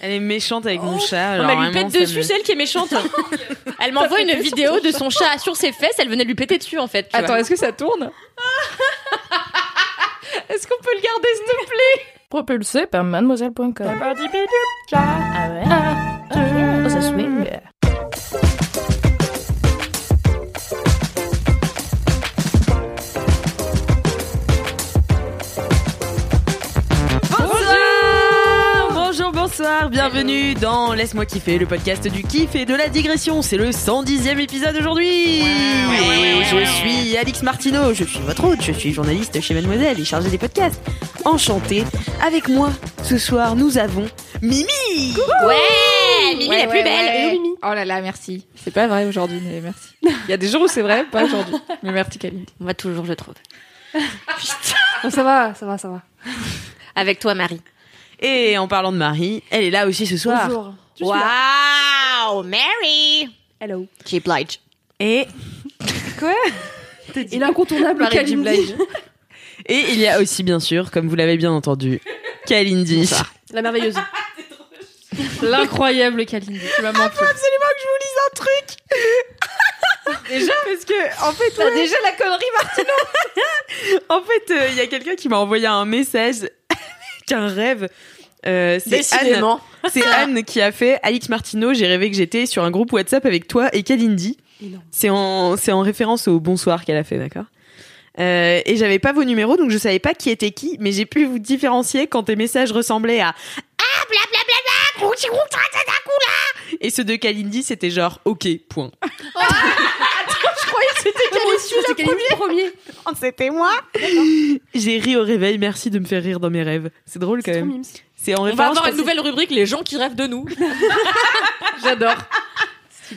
Elle est méchante avec mon chat. Alors mais elle lui pète dessus, me- c'est elle qui est méchante. elle m'envoie une vidéo de son chat sur ses fesses, elle venait de lui péter dessus en fait. Attends, est-ce que ça tourne Est-ce qu'on peut le garder, s'il te plaît? Propulsé par mademoiselle.com. bonsoir, bienvenue dans Laisse-moi kiffer, le podcast du kiff et de la digression. C'est le 110e épisode aujourd'hui Et je suis Alix Martineau, je suis votre hôte, je suis journaliste chez Mademoiselle et chargée des podcasts. Enchantée, avec moi, ce soir, nous avons Mimi Ouais, Mimi la plus belle. Mimi. Oh là là, merci. C'est pas vrai aujourd'hui, mais merci. Il y a des jours où c'est vrai, pas aujourd'hui. Mais merci. On va toujours, je trouve. Oh, ça va, ça va, ça va. Avec toi, Marie. Et en parlant de Marie, elle est là aussi ce soir. Bonjour. Wow, Mary. Hello. Keep Blige. Et Quoi Il est incontournable, Marie. Blige. Et il y a aussi, bien sûr, comme vous l'avez bien entendu, Kalindi. La merveilleuse. L'incroyable Kalindi. Tu m'as manqué. absolument que je vous lise un truc. déjà parce que en fait ouais, déjà la connerie, Martine en fait euh, il y a quelqu'un qui m'a envoyé un message avec un rêve euh, c'est Anne c'est Anne qui a fait Alix Martineau j'ai rêvé que j'étais sur un groupe WhatsApp avec toi et Kalindi c'est en c'est en référence au bonsoir qu'elle a fait d'accord euh, et j'avais pas vos numéros donc je savais pas qui était qui mais j'ai pu vous différencier quand tes messages ressemblaient à ah blablabla et ceux de Kalindi c'était genre ok point C'était Kalindi le premier. Oh, c'était moi. J'ai ri au réveil. Merci de me faire rire dans mes rêves. C'est drôle quand même. C'est en On va avoir une nouvelle rubrique, les gens qui rêvent de nous. J'adore.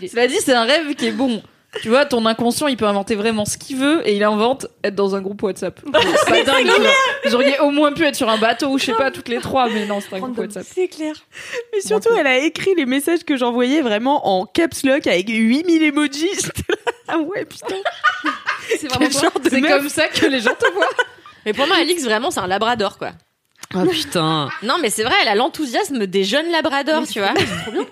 Cela dit, c'est un rêve qui est bon. Tu vois, ton inconscient, il peut inventer vraiment ce qu'il veut et il invente être dans un groupe WhatsApp. C'est dingue. auriez au moins pu être sur un bateau ou je sais pas, toutes les trois, mais non, c'est un groupe WhatsApp. C'est clair. Mais surtout, elle a écrit les messages que j'envoyais vraiment en caps lock avec 8000 emojis. Ah ouais, putain. C'est vraiment toi. C'est comme ça que les gens te voient. Mais pour moi, Alix, vraiment, c'est un labrador, quoi. Oh putain. Non, mais c'est vrai, elle a l'enthousiasme des jeunes labradors, tu vois.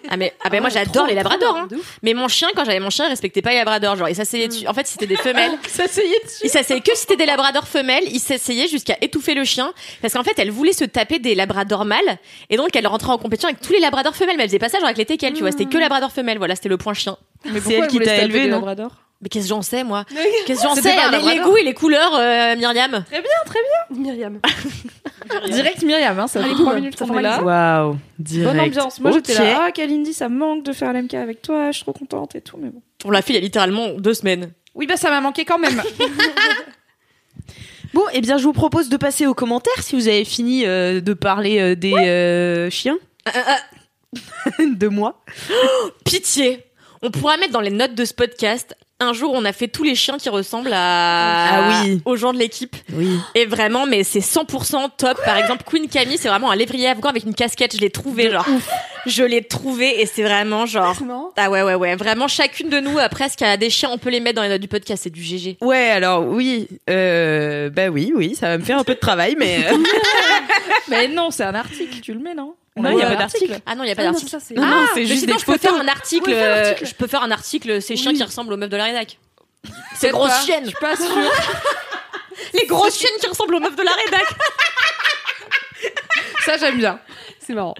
Ah, mais, ah, ben moi, j'adore les labradors, hein. Mais mon chien, quand j'avais mon chien, il respectait pas les labradors. Genre, il s'asseyait dessus. En fait, c'était des femelles. Ça s'essayait dessus. Il s'asseyait que si c'était des labradors femelles, il s'essayait jusqu'à étouffer le chien. Parce qu'en fait, elle voulait se taper des labradors mâles. Et donc, elle rentrait en compétition avec tous les labradors femelles. Mais elle faisait pas ça genre avec les teckels, tu vois. C'était que labradors femelles. Voilà, c'était le point chien. Mais C'est elle qui t'a élevé, non Mais qu'est-ce que j'en sais, moi? Qu'est-ce que j'en sais? pas un Les, goûts et les couleurs, euh, Myriam. Très bien, très bien. Myriam. Direct Myriam, hein, ça fait 3 minutes qu'on est là. Waouh. Direct. Bonne ambiance. Moi, j'étais là. Ah, Kalindi, ça me manque de faire l'MK avec toi. Je suis trop contente et tout, mais bon. On l'a fait il y a littéralement deux semaines. Oui, bah, ça m'a manqué quand même. Bon, eh bien, je vous propose de passer aux commentaires si vous avez fini euh, de parler euh, des euh, chiens. de moi. Pitié. On pourra mettre dans les notes de ce podcast. Un jour, on a fait tous les chiens qui ressemblent à... Ah oui. aux gens de l'équipe. Oui. Et vraiment, mais c'est 100% top. Par exemple, Queen Camille, c'est vraiment un lévrier afghan avec une casquette. Je l'ai trouvé, genre. Je l'ai trouvé et c'est vraiment genre. Ah ouais, ouais, ouais. Vraiment, chacune de nous, euh, presque, a des chiens. On peut les mettre dans les notes du podcast. C'est du GG. Ouais, alors oui, euh, bah oui, oui, ça va me faire un peu de travail, mais euh, mais non, c'est un article. Tu le mets, non? Non, il y a pas d'article. Ah non, il y a pas Ah non, d'article. Ah, non, c'est juste des je peux faire un article. Euh, article. je peux faire un article. Ces chiens qui ressemblent aux meufs de la rédac. Ces grosses pas. chiennes. Je suis pas sûre. Les grosses chiennes qui ressemblent aux meufs de la rédac. Ça, j'aime bien. C'est marrant.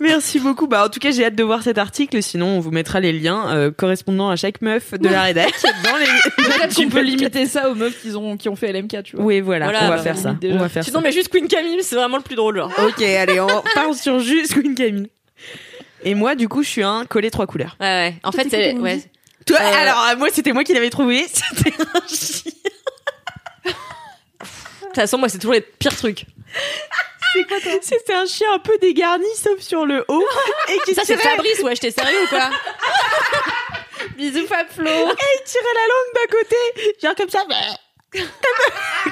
Merci beaucoup. Bah, en tout cas, j'ai hâte de voir cet article. Sinon, on vous mettra les liens euh, correspondant à chaque meuf de la rédac dans les. Peut-être du qu'on peut limiter ça aux meufs qui ont, qui ont fait LMK, tu vois. Oui, voilà, Voilà, on va bah, faire ça. limite déjà. On va faire Sinon, ça. mais juste Queen Camille, c'est vraiment le plus drôle. genre. Ok, allez, on part sur juste Queen Camille. Et moi, du coup, je suis un collet trois couleurs. Ouais, ouais. En fait, c'est. Ouais. Toi, Euh, alors, euh, moi, c'était moi qui l'avais trouvé. C'était un chien. façon, moi, c'est toujours les pires trucs. C'était un chien un peu dégarni, sauf sur le haut. Et qui Ça, c'est Fabrice, ouais, j'étais sérieux ou quoi Bisous Fab Flo. il tirait la langue d'un côté. Genre comme ça. Comme,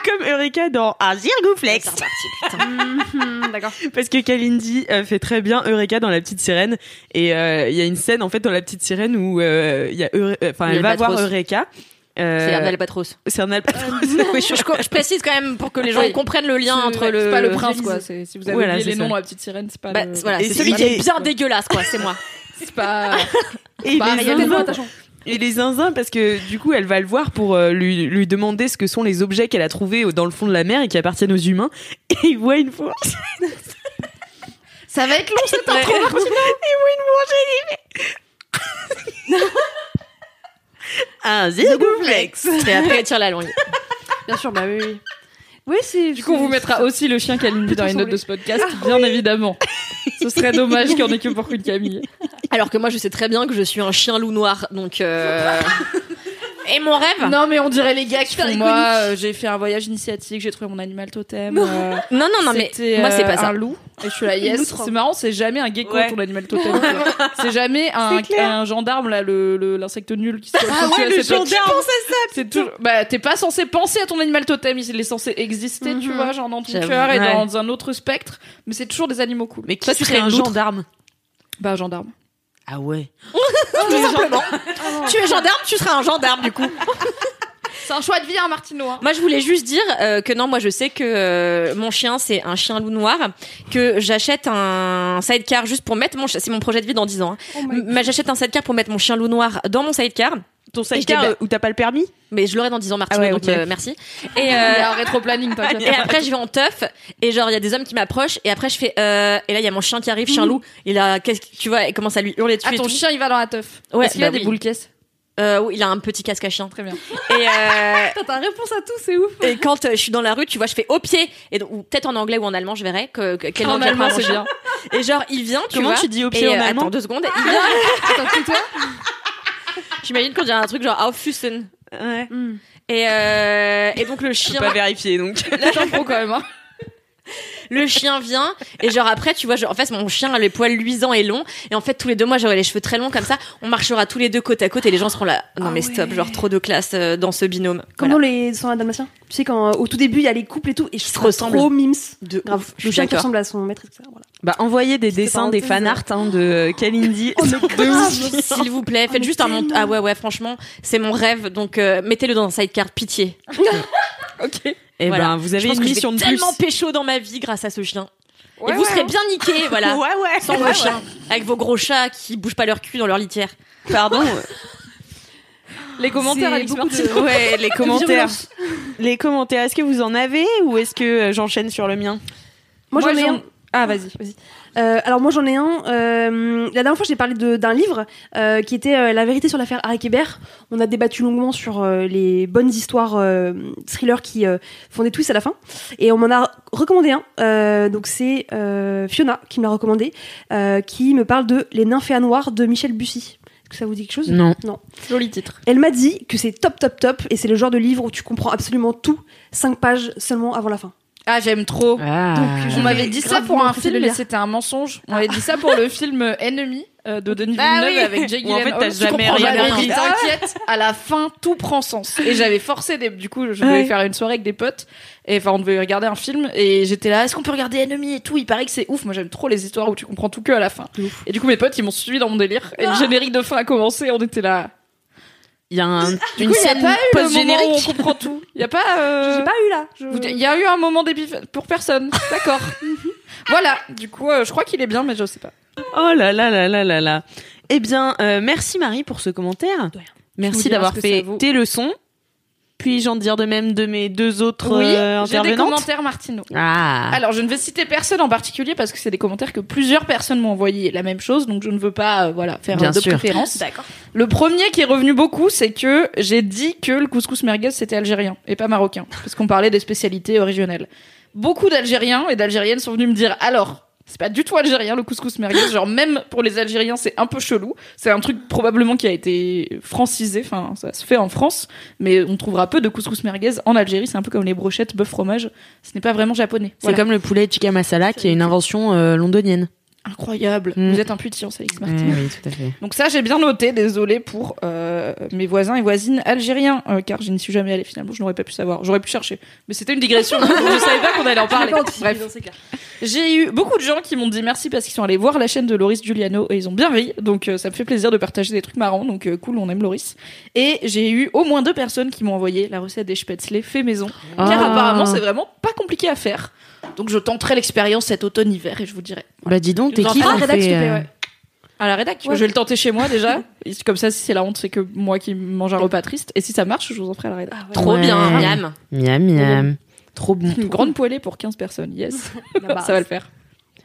comme Eureka dans un Zirgouflex. D'accord. Parce que Kalindi euh, fait très bien Eureka dans La Petite Sirène. Et euh, il y a une scène, en fait, dans La Petite Sirène où euh, y a Eure- enfin, elle va voir. Eureka. Euh, C'est un albatros. C'est un albatros. Oui, je, je- je précise quand même pour que les gens Oui. comprennent le lien entre C'est le. pas le prince quoi. C'est si vous avez Voilà, oublié c'est les ça. noms dans la petite sirène, c'est pas Bah, le... voilà, Et c'est c'est- celui qui et- est bien dégueulasse, quoi. C'est moi. c'est pas Et pas les, zinzins, et les zinzins, parce que du coup, elle va le voir pour euh, lui, lui demander ce que sont les objets qu'elle a trouvés dans le fond de la mer et qui appartiennent aux humains. Et il voit une fois. Ça va être long cette intro. il voit une boulangerie. Un zirgouflex. Et après, elle tire la langue. Bien sûr, bah oui. oui. Oui, c'est. Du coup, on vous mettra aussi le chien Kalindi dans les notes de ce podcast, bien évidemment. Ce serait dommage qu'il y en ait que pour une Camille. Alors que moi, je sais très bien que je suis un chien loup noir, donc. euh, Et mon rêve Non, mais on dirait les gars qui font moi, euh, j'ai fait un voyage initiatique, j'ai trouvé mon animal totem. euh, Non, non, non, mais moi, c'est euh, pas ça. un loup. Et je suis là, yes. C'est marrant, c'est jamais un gecko Ouais. ton animal totem. c'est jamais un, un gendarme là, le le- l'insecte nul qui se Ah ouais, le gendarme. C'est toujours. Bah, t'es pas censé penser à ton animal totem, il est censé exister, tu vois, genre dans ton cœur et Ouais. dans un autre spectre. Mais c'est toujours des animaux cool. Mais qui serait un gendarme? Bah, un gendarme. Ah ouais. Tout simplement. tu es gendarme, tu seras un gendarme, du coup. C'est un choix de vie, hein, Martino. hein. Moi, je voulais juste dire euh, que non, moi, je sais que euh, mon chien, c'est un chien loup noir, que j'achète un sidecar juste pour mettre mon chien. C'est mon projet de vie dans 10 ans. hein. Oh my- Mais j'achète un sidecar pour mettre mon chien loup noir dans mon sidecar. Ton sidecar, euh, où t'as pas le permis? Mais je l'aurai dans 10 ans, Martino, Ah ouais, donc ok. euh, merci. Et, Il y euh, a un rétro-planning, t'inquiète. et après, je vais en teuf, et genre, il y a des hommes qui m'approchent, et après, je fais, euh, et là, il y a mon chien qui arrive, chien loup, et là, qu'est-ce que tu vois, il commence à lui hurler dessus. Ah, ton tout. chien, il va dans la teuf. Ouais, Est-ce qu'il a bah des oui. boules caisses? Euh, oui, il a un petit casque à chien. Très bien. Et, euh, T'as réponse à tout, c'est ouf. et quand euh, je suis dans la rue, tu vois, je fais au pied, et donc, ou peut-être en anglais ou en allemand, je verrai que, que- quelle En allemand, c'est bien. Et genre, il vient, tu Comment vois. tu dis au pied et, en euh, allemand Attends deux secondes. Il vient. attends, toi J'imagine qu'on dirait un truc genre Auffüssen. Ouais. Et, euh, et donc le Je chien, peux pas vérifier donc. Là, j'en prends quand même. Hein. Le chien vient et genre après tu vois, genre, en fait mon chien a les poils luisants et longs et en fait tous les deux mois j'aurai les cheveux très longs comme ça. On marchera tous les deux côte à côte et les gens seront là. Non Ah mais stop, genre trop de classe euh, dans ce binôme. Comme Voilà. dans les sans la dalmatien. Tu sais, quand euh, au tout début, il y a les couples et tout, et je se trouve ressemblent. trop mims. De Grave. ouf, je Le chien qui ressemble à son maître, etc. Voilà. Bah envoyez des dessins, des fanarts hein, de Kalindi. S'il vous plaît, faites mais juste un mont... tellement. Ah ouais ouais franchement c'est mon rêve donc euh, mettez-le dans un sidecar pitié. Ok. Et Voilà. ben vous avez une mission de plus. tellement pécho dans ma vie grâce à ce chien. Ouais, et vous ouais, serez bien niqués voilà. Ouais ouais. Sans vos chiens, avec vos gros chats qui bougent pas leur cul dans leur litière. Pardon. Les commentaires, Alex beaucoup de-. Ouais, les commentaires. Les commentaires. Est-ce que vous en avez ou est-ce que euh, j'enchaîne sur le mien? Moi, Moi, j'en ai un. Ah, vas-y. Euh, alors moi j'en ai un. euh, la dernière fois j'ai parlé de- d'un livre euh, qui était euh, La vérité sur l'affaire Harry Hébert. On a débattu longuement sur euh, les bonnes histoires euh, thrillers qui euh, font des twists à la fin. Et on m'en a recommandé un. Euh, donc c'est euh, Fiona qui me l'a recommandé, euh, qui me parle de Les nymphéas noirs de Michel Bussy. Est-ce que ça vous dit quelque chose? Non. Non. Joli titre. Elle m'a dit que c'est top top top et c'est le genre de livre où tu comprends absolument tout, 5 pages seulement avant la fin. Ah, j'aime trop. Ah. Donc, On m'avait dit ça pour un film, mais c'était un mensonge. On m'avait dit ça pour le film euh, Ennemi euh, de Denis Ah Villeneuve oui. avec Jake Où en fait, Gyllenhaal. t'as jamais rien dit, T'inquiète, à la fin, tout prend sens. Et j'avais forcé des, du coup, je devais Ouais. faire une soirée avec des potes. Et enfin, on devait regarder un film. Et j'étais là, est-ce qu'on peut regarder Ennemi et tout? Il paraît que c'est ouf. Moi, j'aime trop les histoires où tu comprends tout que à la fin. Et du coup, mes potes, ils m'ont suivi dans mon délire. Et le générique de fin a commencé. On était là. Il y a un, une coup, scène où on post-générique. comprend tout. Il y a pas, euh, J'ai pas eu là. Je- Il y a eu un moment d'épiphanie pour personne. D'accord. voilà. Du coup, euh, je crois qu'il est bien, mais je sais pas. Oh là là là là là là. Eh bien, euh, merci Marie pour ce commentaire. Merci d'avoir fait tes leçons. Puis-je en dire de même de mes deux autres euh, oui, j'ai des intervenantes commentaires Martino. Ah. Alors, je ne vais citer personne en particulier parce que c'est des commentaires que plusieurs personnes m'ont envoyé la même chose, donc je ne veux pas, euh, voilà, faire Bien euh, de sûr. préférence. D'accord. Le premier qui est revenu beaucoup, c'est que j'ai dit que le couscous merguez c'était algérien et pas marocain, parce qu'on parlait des spécialités originelles. Beaucoup d'Algériens et d'Algériennes sont venus me dire alors. C'est pas du tout algérien le couscous merguez. Genre même pour les Algériens, c'est un peu chelou. C'est un truc probablement qui a été francisé. Enfin, ça se fait en France, mais on trouvera peu de couscous merguez en Algérie. C'est un peu comme les brochettes bœuf fromage. Ce n'est pas vraiment japonais. C'est Voilà. comme le poulet tikka masala qui est une invention euh, londonienne. Incroyable. Mm. Vous êtes intuition, Alex Martin. oui, tout à fait. Donc ça, j'ai bien noté. Désolé pour euh, mes voisins et voisines algériens, euh, car je n'y suis jamais allée finalement. Je n'aurais pas pu savoir. J'aurais pu chercher, mais c'était une digression. donc je savais pas qu'on allait en parler. Bref, j'ai eu beaucoup de gens qui m'ont dit merci parce qu'ils sont allés voir la chaîne de Loris Giuliano et ils ont bien ri. Donc euh, ça me fait plaisir de partager des trucs marrants. Donc euh, cool, on aime Loris. Et j'ai eu au moins deux personnes qui m'ont envoyé la recette des spätzle fait maison, car Ah. apparemment c'est vraiment pas compliqué à faire. Donc je tenterai l'expérience cet automne-hiver et je vous dirai. Bah dis donc, t'es qui on un rédac, s'il fait, te plaît, euh, ouais. À la rédac, Ouais. je vais le tenter chez moi déjà. Et Comme ça, si c'est la honte, c'est que moi qui mange un repas triste. Et si ça marche, je vous en ferai à la rédac. Trop Ouais. bien, miam. Miam miam. Trop bon. Une grande poêlée pour 15 personnes, yes. La ça va le faire.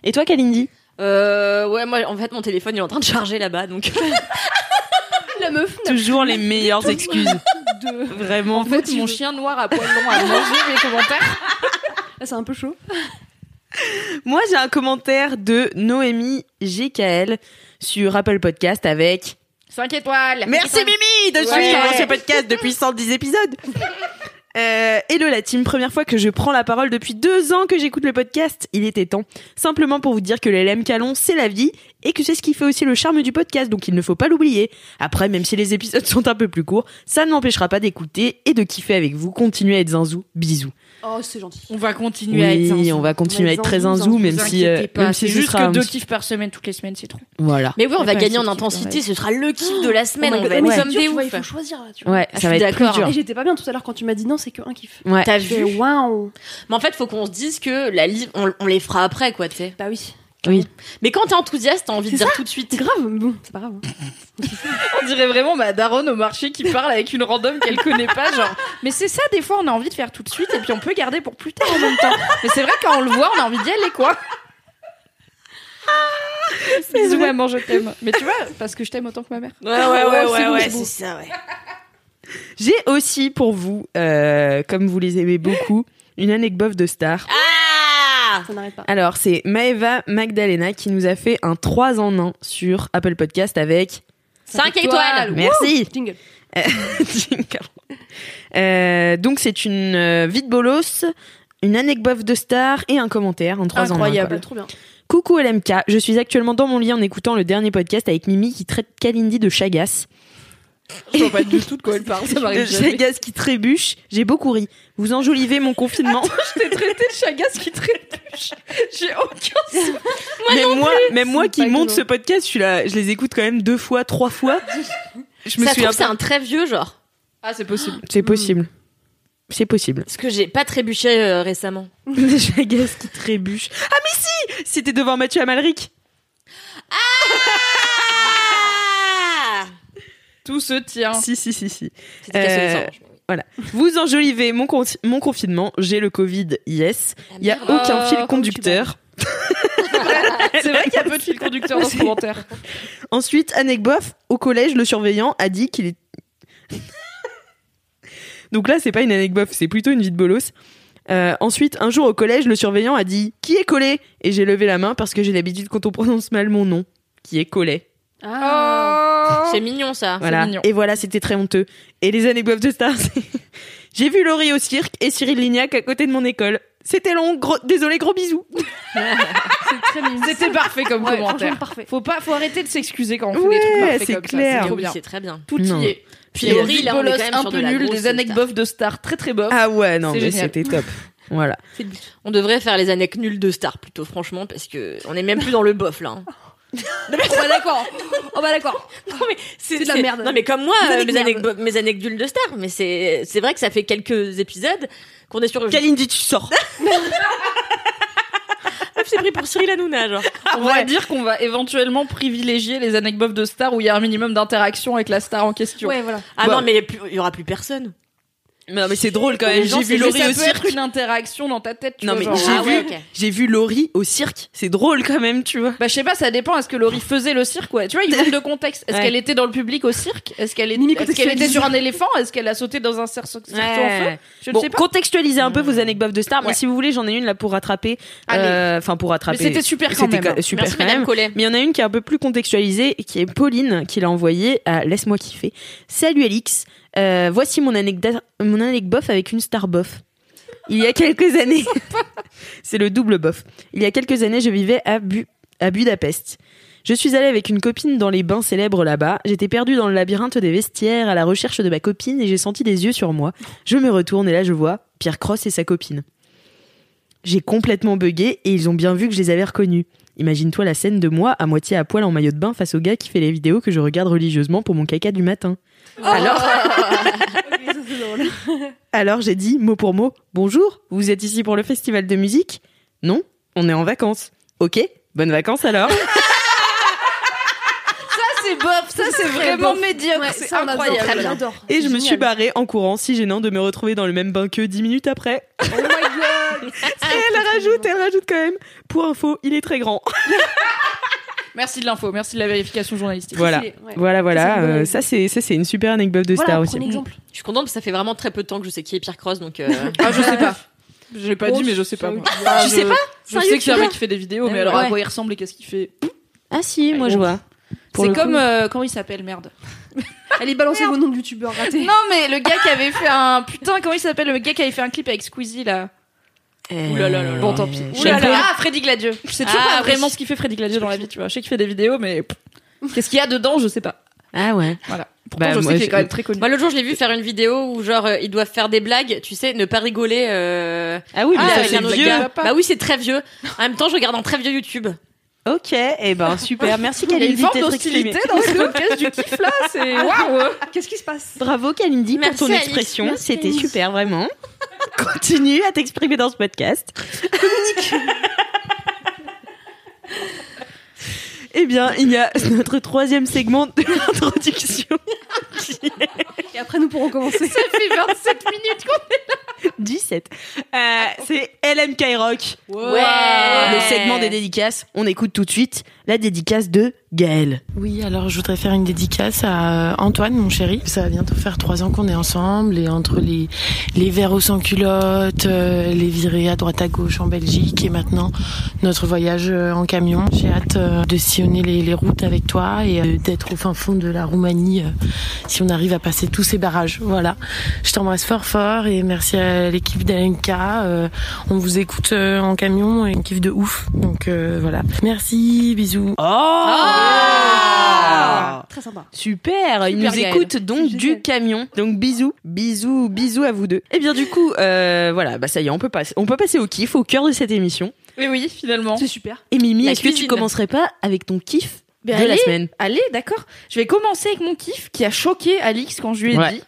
Et toi, Kalindi? Euh, ouais, moi, en fait, mon téléphone il est en train de charger là-bas, donc. La meuf. Toujours les meilleures excuses. Vraiment. En fait, mon chien noir à poil long a mangé mes commentaires. Là, c'est un peu chaud. Moi, j'ai un commentaire de Noémie GKL sur Apple Podcast avec 5 étoiles. Merci Mimi de Ouais. suivre ce podcast depuis 110 épisodes. Euh, hello la team, première fois que je prends la parole depuis deux ans que j'écoute le podcast. Il était temps. Simplement pour vous dire que les LM Calon, c'est la vie et que c'est ce qui fait aussi le charme du podcast, donc il ne faut pas l'oublier. Après, même si les épisodes sont un peu plus courts, ça ne m'empêchera pas d'écouter et de kiffer avec vous. Continuez à être zinzou. Bisous. Oh, c'est gentil. On va continuer à être Oui, zinzou. on va continuer à être très zinzou, même si, euh, même si c'est ce juste sera que deux un petit- kiffs par semaine toutes les semaines, c'est trop. Voilà. Mais oui, on va gagner en intensité, ce sera le kiff de la semaine, Oh on va être comme des ouf. Il faut choisir là, tu vois. Ouais, Ah, je ça va suis être plus d'accord. dur. Et j'étais pas bien tout à l'heure quand tu m'as dit non, c'est que un kiff. Ouais. T'as Je fais vu waouh. Mais en fait, faut qu'on se dise que la livre, on, on les fera après, quoi, tu sais. Bah oui. Oui. Mais quand t'es enthousiaste, t'as envie de dire tout de suite. C'est grave, mais bon, c'est pas grave. hein. On dirait vraiment ma daronne au marché qui parle avec une random qu'elle connaît pas, genre. Mais c'est ça, des fois, on a envie de faire tout de suite et puis on peut garder pour plus tard en même temps. Mais c'est vrai, quand on le voit, on a envie d'y aller, quoi. Bisous, maman, je t'aime. Mais tu vois, parce que je t'aime autant que ma mère. Ouais, ouais, ouais, ouais, ouais, c'est ça, ouais. J'ai aussi pour vous, euh, comme vous les aimez beaucoup, une anecdote de star. Ah Ça n'arrête pas. Alors, c'est Maeva Magdalena qui nous a fait un 3 en 1 sur Apple Podcast avec... 5 étoiles Merci Jingle. Jingle. Euh, Donc, c'est une euh, vide bolos, une anecdote de star et un commentaire en 3 en 1. Incroyable. Trop bien. Coucou LMK, je suis actuellement dans mon lit en écoutant le dernier podcast avec Mimi qui traite Kalindi de chagasse. Je vois pas du tout de quoi elle parle, ça De m'arrive jamais. chagasse qui trébuche, j'ai beaucoup ri. Vous enjolivez mon confinement. Je t'ai traité de chagasse qui trébuche. J'ai aucun sou. mais moi, même moi qui monte ce podcast, je suis là, je les écoute quand même deux fois, trois fois. Je me Ça souviens trouve, c'est un très vieux, genre. Ah, c'est possible. C'est possible. C'est possible. Parce que j'ai pas trébuché euh, récemment. Des chagasses qui trébuchent. Ah mais si C'était devant Mathieu Amalric. Ah Tout se tient. Si, si, si, si. Euh, sang. Voilà. Vous enjolivez mon, con- mon confinement. J'ai le Covid, yes. Il y a aucun Oh, fil conducteur. C'est vrai qu'il y a peu de fil conducteur dans ce commentaire. Ensuite, anecdote, au collège, le surveillant a dit qu'il est... Donc là, c'est pas une anecdote, c'est plutôt une vie de bolos. Euh, ensuite, un jour au collège, le surveillant a dit « Qui est collé ?» Et j'ai levé la main parce que j'ai l'habitude quand on prononce mal mon nom, qui est collé. Ah. Oh C'est mignon, ça. Voilà. mignon. Et voilà, c'était très honteux. Et les anecdotes de stars, c'est... J'ai vu Laurie au cirque et Cyril Lignac à côté de mon école. C'était long, gros... désolé, gros bisous. C'était parfait comme Ouais, commentaire. parfait. Faut pas, faut arrêter de s'excuser quand on fait Ouais, des trucs parfaits comme clair. ça. C'est trop bien. c'est très bien. Tout Non. y est. Puis Et Laurie, là, on est quand même un sur peu de la grosse des anecdotes de stars très très bof. Ah ouais, non, C'est mais c'était top. Voilà. On devrait faire les anecdotes nulles de stars plutôt, franchement, parce que on est même plus dans le bof là. hein. Oh bah d'accord. Oh bah d'accord. Non mais c'est de la merde. Non mais comme moi, euh, mes, anecdotes, mes anecdotes de stars, mais c'est c'est vrai que ça fait quelques épisodes qu'on est sur. Kalindi, tu sors. C'est pris pour Cyril Hanouna, genre. On va dire qu'on va éventuellement privilégier les anecdotes de stars où il y a un minimum d'interaction avec la star en question. Ouais, voilà. Ah Bah. non, mais il y a plus- il y aura plus personne. Mais, mais c'est drôle quand même. J'ai vu Laurie au ça peut être cirque. une interaction dans ta tête. Tu Non vois, mais j'ai Ah vu, ouais, j'ai vu Laurie au cirque. C'est drôle quand même, tu vois. Bah je sais pas, ça dépend. Est-ce que Laurie faisait le cirque? Ouais. Tu vois, il manque de contexte. Est-ce Ouais. qu'elle était dans le public au cirque? Est-ce qu'elle est... Est-ce qu'elle était sur un éléphant? Est-ce qu'elle a sauté dans un cerceau, en feu? Je ne sais pas. contextualisez un peu vos anecdotes de stars. Moi, si vous voulez, j'en ai une là pour rattraper. Euh, Enfin, pour rattraper. C'était super quand C'était même. ca- super Merci quand même. Collet. Mais il y en a une qui est un peu plus contextualisée et qui est Pauline qui l'a envoyée à Laisse-moi kiffer. Salut Alix, Euh, voici mon anecdote, mon anecdote avec une star bof. Il y a quelques années, c'est le double bof. Il y a quelques années, je vivais à, à Budapest. Je suis allée avec une copine dans les bains célèbres là-bas. J'étais perdue dans le labyrinthe des vestiaires à la recherche de ma copine et j'ai senti des yeux sur moi. Je me retourne et là je vois Pierre Cross et sa copine. J'ai complètement bugué et ils ont bien vu que je les avais reconnus. Imagine-toi la scène de moi à moitié à poil en maillot de bain face au gars qui fait les vidéos que je regarde religieusement pour mon caca du matin. Alors, alors j'ai dit mot pour mot Bonjour, vous êtes ici pour le festival de musique? Non, on est en vacances. Ok, bonnes vacances alors. Ça c'est bof, ça c'est vraiment bof. médiocre, Ouais, c'est incroyable. Et je me suis barrée en courant, si gênant de me retrouver dans le même bain que 10 minutes après. Oh my god Et elle rajoute, elle rajoute quand même. Pour info, il est très grand. Merci de l'info, merci de la vérification journalistique. Voilà, ouais. voilà, Ça, voilà. c'est une bonne Euh. Ça, c'est ça, c'est une super anecdote de Voilà, star aussi. exemple. Je suis contente parce que ça fait vraiment très peu de temps que je sais qui est Pierre Cross, donc. euh, Ah je sais pas. Je l'ai pas Oh, dit mais je sais pas. moi. Enfin, Tu sais pas Je sais que c'est un mec qui fait des vidéos, mais alors à Ouais. quoi il ressemble et qu'est-ce qu'il fait Ah si, moi je vois. C'est comme euh, comment il s'appelle merde. Allez, balancez vos noms de youtubeurs ratés. Non mais le gars qui avait fait un putain comment il s'appelle le gars qui avait fait un clip avec Squeezie là. Euh, là là. Bon tant pis. Ah Freddy Gladieux. Je sais toujours Ah, pas vraiment oui. ce qu'il fait Freddy Gladieux dans la vie tu vois. Je sais qu'il fait des vidéos mais qu'est-ce qu'il y a dedans je sais pas. Ah ouais. Voilà. Pourtant Bah, je moi, sais qu'il est quand même très connu. Moi l'autre jour je l'ai vu faire une vidéo où genre euh, ils doivent faire des blagues, tu sais, ne pas rigoler. Euh... Ah oui, mais ah, ça avec c'est vieux. Bah oui c'est très vieux. En même temps je regarde un très vieux YouTube. Ok, et ben super. Merci Il y a une Kalindi forme d'être d'hostilité dans ce podcast du kiff là, c'est waouh. Qu'est-ce qui se passe? Bravo Kalindi pour Merci, ton expression. Merci, C'était super vraiment. Continue à t'exprimer dans ce podcast. Eh bien, il y a notre troisième segment de l'introduction. Et après, nous pourrons commencer. Ça fait 27 minutes qu'on 17. Euh, c'est LMK Rock. Ouais. Le segment des dédicaces. On écoute tout de suite la dédicace de Gaël. Oui, alors je voudrais faire une dédicace à euh, Antoine, mon chéri. Ça va bientôt faire trois ans qu'on est ensemble et entre les les verres aux sans culottes, euh, les virées à droite à gauche en Belgique et maintenant notre voyage euh, en camion. J'ai hâte euh, de sillonner les, les routes avec toi et euh, d'être au fin fond de la Roumanie euh, si on arrive à passer tous ces barrages. Voilà. Je t'embrasse fort fort et merci à l'équipe. Euh, on vous écoute euh, en camion et on kiffe de ouf. Donc euh, voilà. Merci, bisous. Oh Très sympa. Super, il Super, nous Gaël. écoute donc du génial. camion. Donc bisous, bisous, bisous à vous deux. Et bien du coup, euh, voilà, bah ça y est, on peut passer, on peut passer au kiff, au cœur de cette émission. Et oui, finalement. C'est super. Et Mimi, La est-ce que tu cuisine. commencerais pas avec ton kiff Ben, de la allez. semaine Allez, d'accord. Je vais commencer avec mon kiff qui a choqué Alix quand je lui ai Ouais. dit.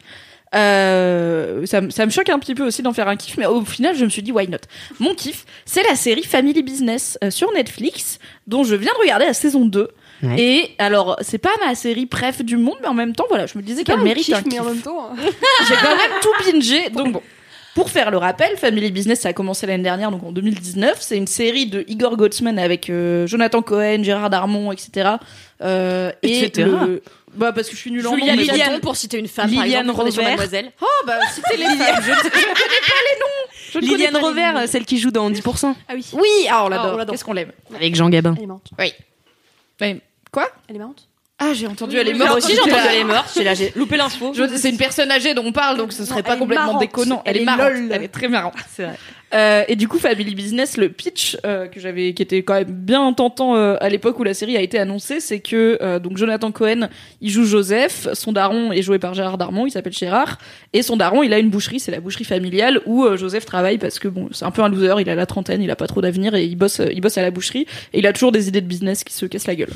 Euh, ça, me- ça me choque un petit peu aussi d'en faire un kiff, mais au final, je me suis dit why not? Mon kiff, c'est la série Family Business euh, sur Netflix, dont je viens de regarder la saison 2. Ouais. Et alors, c'est pas ma série préf du monde, mais en même temps, voilà, je me disais qu'elle mérite kiff, un mais kiff. en même temps. hein. J'ai quand même tout bingé, donc bon. Pour faire le rappel, Family Business, ça a commencé l'année dernière, donc en 2019. C'est une série de Igor Gottsman avec euh, Jonathan Cohen, Gérard Darmon, etc. Euh, et Etc.. le- Bah parce que je suis nulle en Julia nom, mais Liliane j'attends. pour citer une femme Liliane par exemple, Rover. Mademoiselle. Oh bah citez les femmes, je ne connais pas les noms. Liliane euh, celle qui joue dans 10%. Ah oui. Oui, ah on Ah, l'adore. Qu'est-ce qu'on l'aime Avec Jean Gabin. Elle est morte. Ouais. Quoi Elle est morte. Ah j'ai entendu, elle est Moi morte. aussi j'ai entendu elle est morte, j'ai là, j'ai loupé l'info. Je- C'est une personne âgée dont on parle, donc ce serait Non, pas elle est complètement marrante. déconnant. Elle, Elle est est marrante. lol. Elle est très marrante. C'est vrai. Euh, et du coup, Family Business, le pitch euh, que j'avais, qui était quand même bien tentant euh, à l'époque où la série a été annoncée, c'est que euh, donc Jonathan Cohen, il joue Joseph, son daron est joué par Gérard Darmon, il s'appelle Gérard, et son daron, il a une boucherie, c'est la boucherie familiale où euh, Joseph travaille parce que bon, c'est un peu un loser, il a la trentaine, il a pas trop d'avenir et il bosse, euh, il bosse à la boucherie et il a toujours des idées de business qui se cassent la gueule.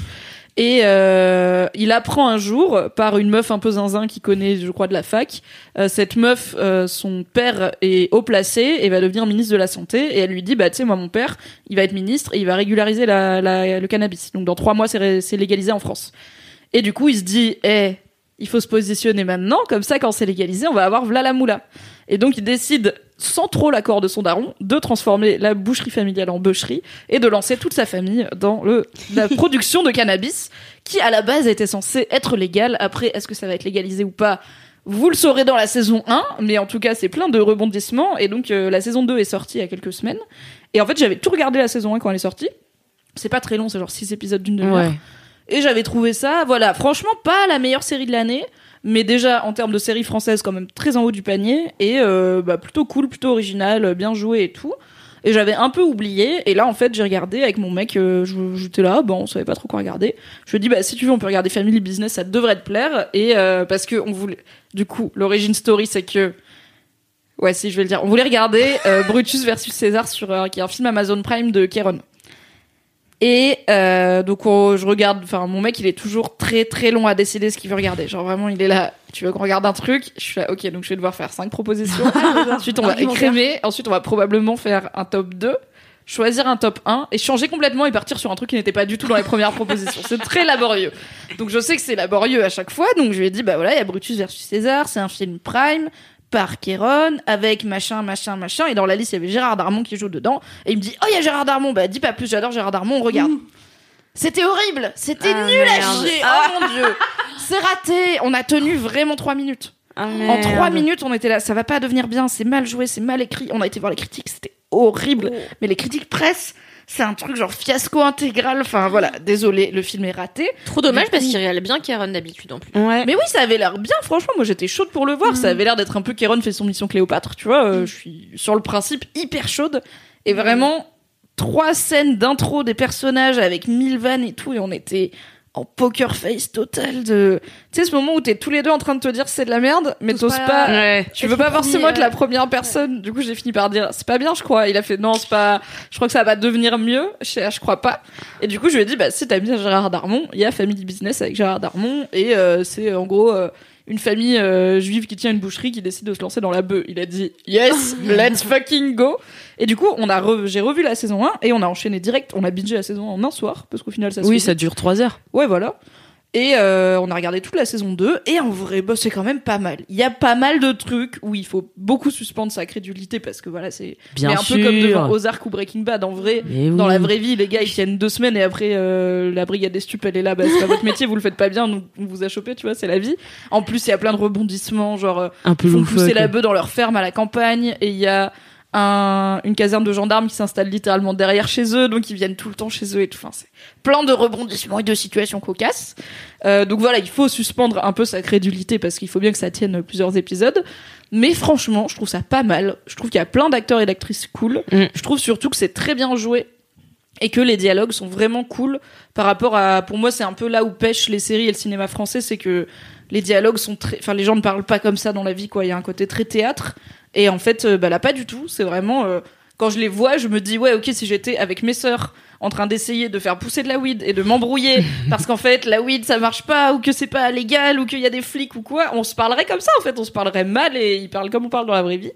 Et euh, il apprend un jour par une meuf un peu zinzin qui connaît, je crois, de la fac. euh, cette meuf, euh, son père est haut placé et va devenir ministre de la santé. Et elle lui dit, bah tu sais, moi mon père, il va être ministre et il va régulariser la, la- le cannabis. Donc dans trois mois, c'est légalisé en France. Et du coup, il se dit, eh, il faut se positionner maintenant, comme ça, quand c'est légalisé, on va avoir v'là la moula. Et donc, il décide, sans trop l'accord de son daron, de transformer la boucherie familiale en bûcherie et de lancer toute sa famille dans le, la production de cannabis, qui à la base était censé être légal. Après, est-ce que ça va être légalisé ou pas? Vous le saurez dans la saison 1, mais en tout cas, c'est plein de rebondissements. Et donc, euh, la saison 2 est sortie il y a quelques semaines. Et en fait, j'avais tout regardé la saison 1 quand elle est sortie. C'est pas très long, c'est genre 6 épisodes d'une demi-heure. Et j'avais trouvé ça, voilà, franchement, pas la meilleure série de l'année, mais déjà en termes de série française, quand même très en haut du panier, et euh, bah, plutôt cool, plutôt original, bien joué et tout. Et j'avais un peu oublié, et là en fait j'ai regardé avec mon mec, euh, j'étais là, bon on savait pas trop quoi regarder. Je lui ai dit bah si tu veux on peut regarder Family Business, ça devrait te plaire, et euh, parce que on voulait, du coup l'origin story c'est que Ouais, si, je vais le dire. On voulait regarder euh, Brutus versus César sur euh, qui est un film Amazon Prime de Kéron. Et euh, donc on- je regarde, enfin mon mec il est toujours très très long à décider ce qu'il veut regarder. Genre vraiment il est là, tu veux qu'on regarde un truc? Je suis là, ok donc je vais devoir faire cinq propositions. ensuite on va écrémer, ensuite on va probablement faire un top 2, choisir un top 1 et changer complètement et partir sur un truc qui n'était pas du tout dans les premières propositions. C'est très laborieux. Donc je sais que c'est laborieux à chaque fois, donc je lui ai dit bah voilà il y a Brutus versus César, c'est un film Prime par Kéron avec machin machin machin. Et dans la liste il y avait Gérard Darmon qui joue dedans. Et il me dit oh il y a Gérard Darmon. Bah dis pas plus j'adore Gérard Darmon on regarde c'était horrible. C'était Ah, nul à chier. Oh mon dieu. C'est raté. On a tenu vraiment trois minutes. Ah, en trois minutes on était là. Ça va pas devenir bien. C'est mal joué c'est mal écrit. On a été voir les critiques. C'était horrible. Mais les critiques presse c'est un truc genre fiasco intégral enfin voilà désolé le film est raté Trop dommage parce qu'il réalise bien Karen d'habitude en plus. Ouais. mais oui, ça avait l'air bien, franchement. Moi, j'étais chaude pour le voir. Ça avait l'air d'être un peu Kéron fait son mission Cléopâtre, tu vois. euh, Je suis sur le principe hyper chaude. Et vraiment, trois scènes d'intro des personnages avec mille vannes et tout. Et on était en poker face total de. Tu sais, ce moment où t'es tous les deux en train de te dire c'est de la merde, mais T'oses pas- pas. Ouais. Tu veux pas forcément être la première personne. Du coup, j'ai fini par dire c'est pas bien, je crois. Il a fait non, c'est pas. Je crois que ça va devenir mieux. Je, crois pas. Et du coup, je lui ai dit bah si t'aimes bien Gérard Darmon, il y a Family Business avec Gérard Darmon et euh, c'est en gros euh, une famille euh, juive qui tient une boucherie qui décide de se lancer dans la bœuf. Il a dit yes, let's fucking go. Et du coup, on a re- j'ai revu la saison 1 et on a enchaîné direct. On a bingé la saison 1 en un soir parce qu'au final ça se Oui, fait ça dure trois heures. Ouais, voilà. Et euh, on a regardé toute la saison 2 et en vrai, bah, c'est quand même pas mal. Il y a pas mal de trucs où il faut beaucoup suspendre sa crédulité parce que voilà, c'est Bien mais un sûr. peu comme devant Ozark ou Breaking Bad. En vrai, Mais dans oui. la vraie vie, les gars ils tiennent deux semaines et après euh, la brigade des stupes elle est là. Bah, c'est pas votre métier, vous le faites pas bien, donc on vous a chopé, tu vois, c'est la vie. En plus, il y a plein de rebondissements, genre euh, Un peu ils font pousser la bœuf dans leur ferme à la campagne et il y a un, une caserne de gendarmes qui s'installe littéralement derrière chez eux, donc ils viennent tout le temps chez eux et tout. Enfin, c'est plein de rebondissements et de situations cocasses. Euh, donc voilà, il faut suspendre un peu sa crédulité parce qu'il faut bien que ça tienne plusieurs épisodes. Mais franchement, je trouve ça pas mal. Je trouve qu'il y a plein d'acteurs et d'actrices cool. Mm. Je trouve surtout que c'est très bien joué et que les dialogues sont vraiment cool par rapport à pour moi c'est un peu là où pêchent les séries et le cinéma français c'est que les dialogues sont très enfin les gens ne parlent pas comme ça dans la vie quoi il y a un côté très théâtre et en fait euh, bah là pas du tout. C'est vraiment euh, quand je les vois je me dis ouais ok si j'étais avec mes sœurs en train d'essayer de faire pousser de la weed et de m'embrouiller parce qu'en fait la weed ça marche pas ou que c'est pas légal ou qu'il y a des flics ou quoi on se parlerait comme ça en fait. On se parlerait mal et ils parlent comme on parle dans la vraie vie.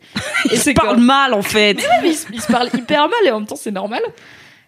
Et c'est parle quand- mal en fait. mais ils, se- ils se parlent hyper mal et en même temps c'est normal.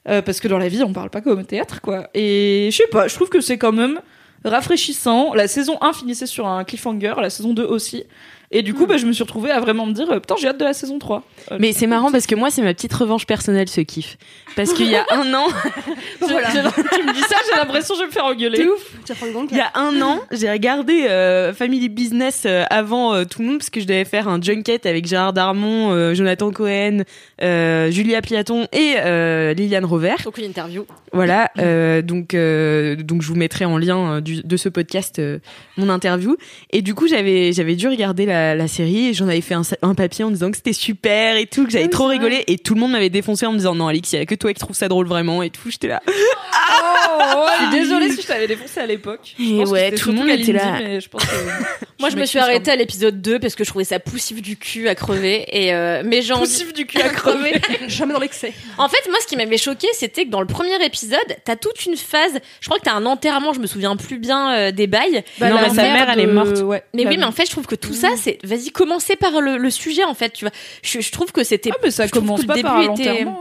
Euh, parce que dans la vie on parle pas comme au théâtre quoi. Et je sais pas je trouve que c'est quand même rafraîchissant. La saison 1 finissait sur un cliffhanger la saison 2 aussi et du coup bah, je me suis retrouvée à vraiment me dire euh, putain j'ai hâte de la saison 3 Euh, Mais c'est marrant parce que moi, c'est ma petite revanche personnelle, ce kiff. Parce qu'il y a un an, j'ai- tu me dis ça j'ai l'impression que je vais me faire engueuler C'est ouf. Tu il y a un an, j'ai regardé euh, Family Business euh, avant euh, tout le monde parce que je devais faire un junket avec Gérard Darmon, euh, Jonathan Cohen, euh, Julia Piaton et euh, Liliane Rover. Donc une interview. Voilà, euh, donc euh, donc je vous mettrai en lien euh, du- de ce podcast euh, mon interview. Et du coup j'avais j'avais dû regarder la, la série et j'en avais fait un, papier en disant que c'était super et tout, que j'avais oui, trop vrai. rigolé et tout le monde m'avait défoncé en me disant non Alix, il y a que toi qui trouve ça drôle vraiment et tout. J'étais là. oh, je suis désolée si je t'avais défoncé à l'époque Et ouais, tout le monde était là. mais je pense que Moi, je me suis arrêtée à l'épisode 2 parce que je trouvais ça poussif du cul à crever. Et euh, mais j'ai envie- poussif du cul à crever Jamais dans l'excès. En fait, moi, ce qui m'avait choqué, c'était que dans le premier épisode, t'as toute une phase. Je crois que t'as un enterrement. Je me souviens plus bien euh, des bails. non, la mais sa mère, elle est morte. ouais. Mais La- oui, mais en fait, je trouve que tout ça, c'est. Vas-y, commencez par le, le sujet, en fait. Tu vois, je, je trouve que c'était. Ah, mais ça commence pas début par était- hein.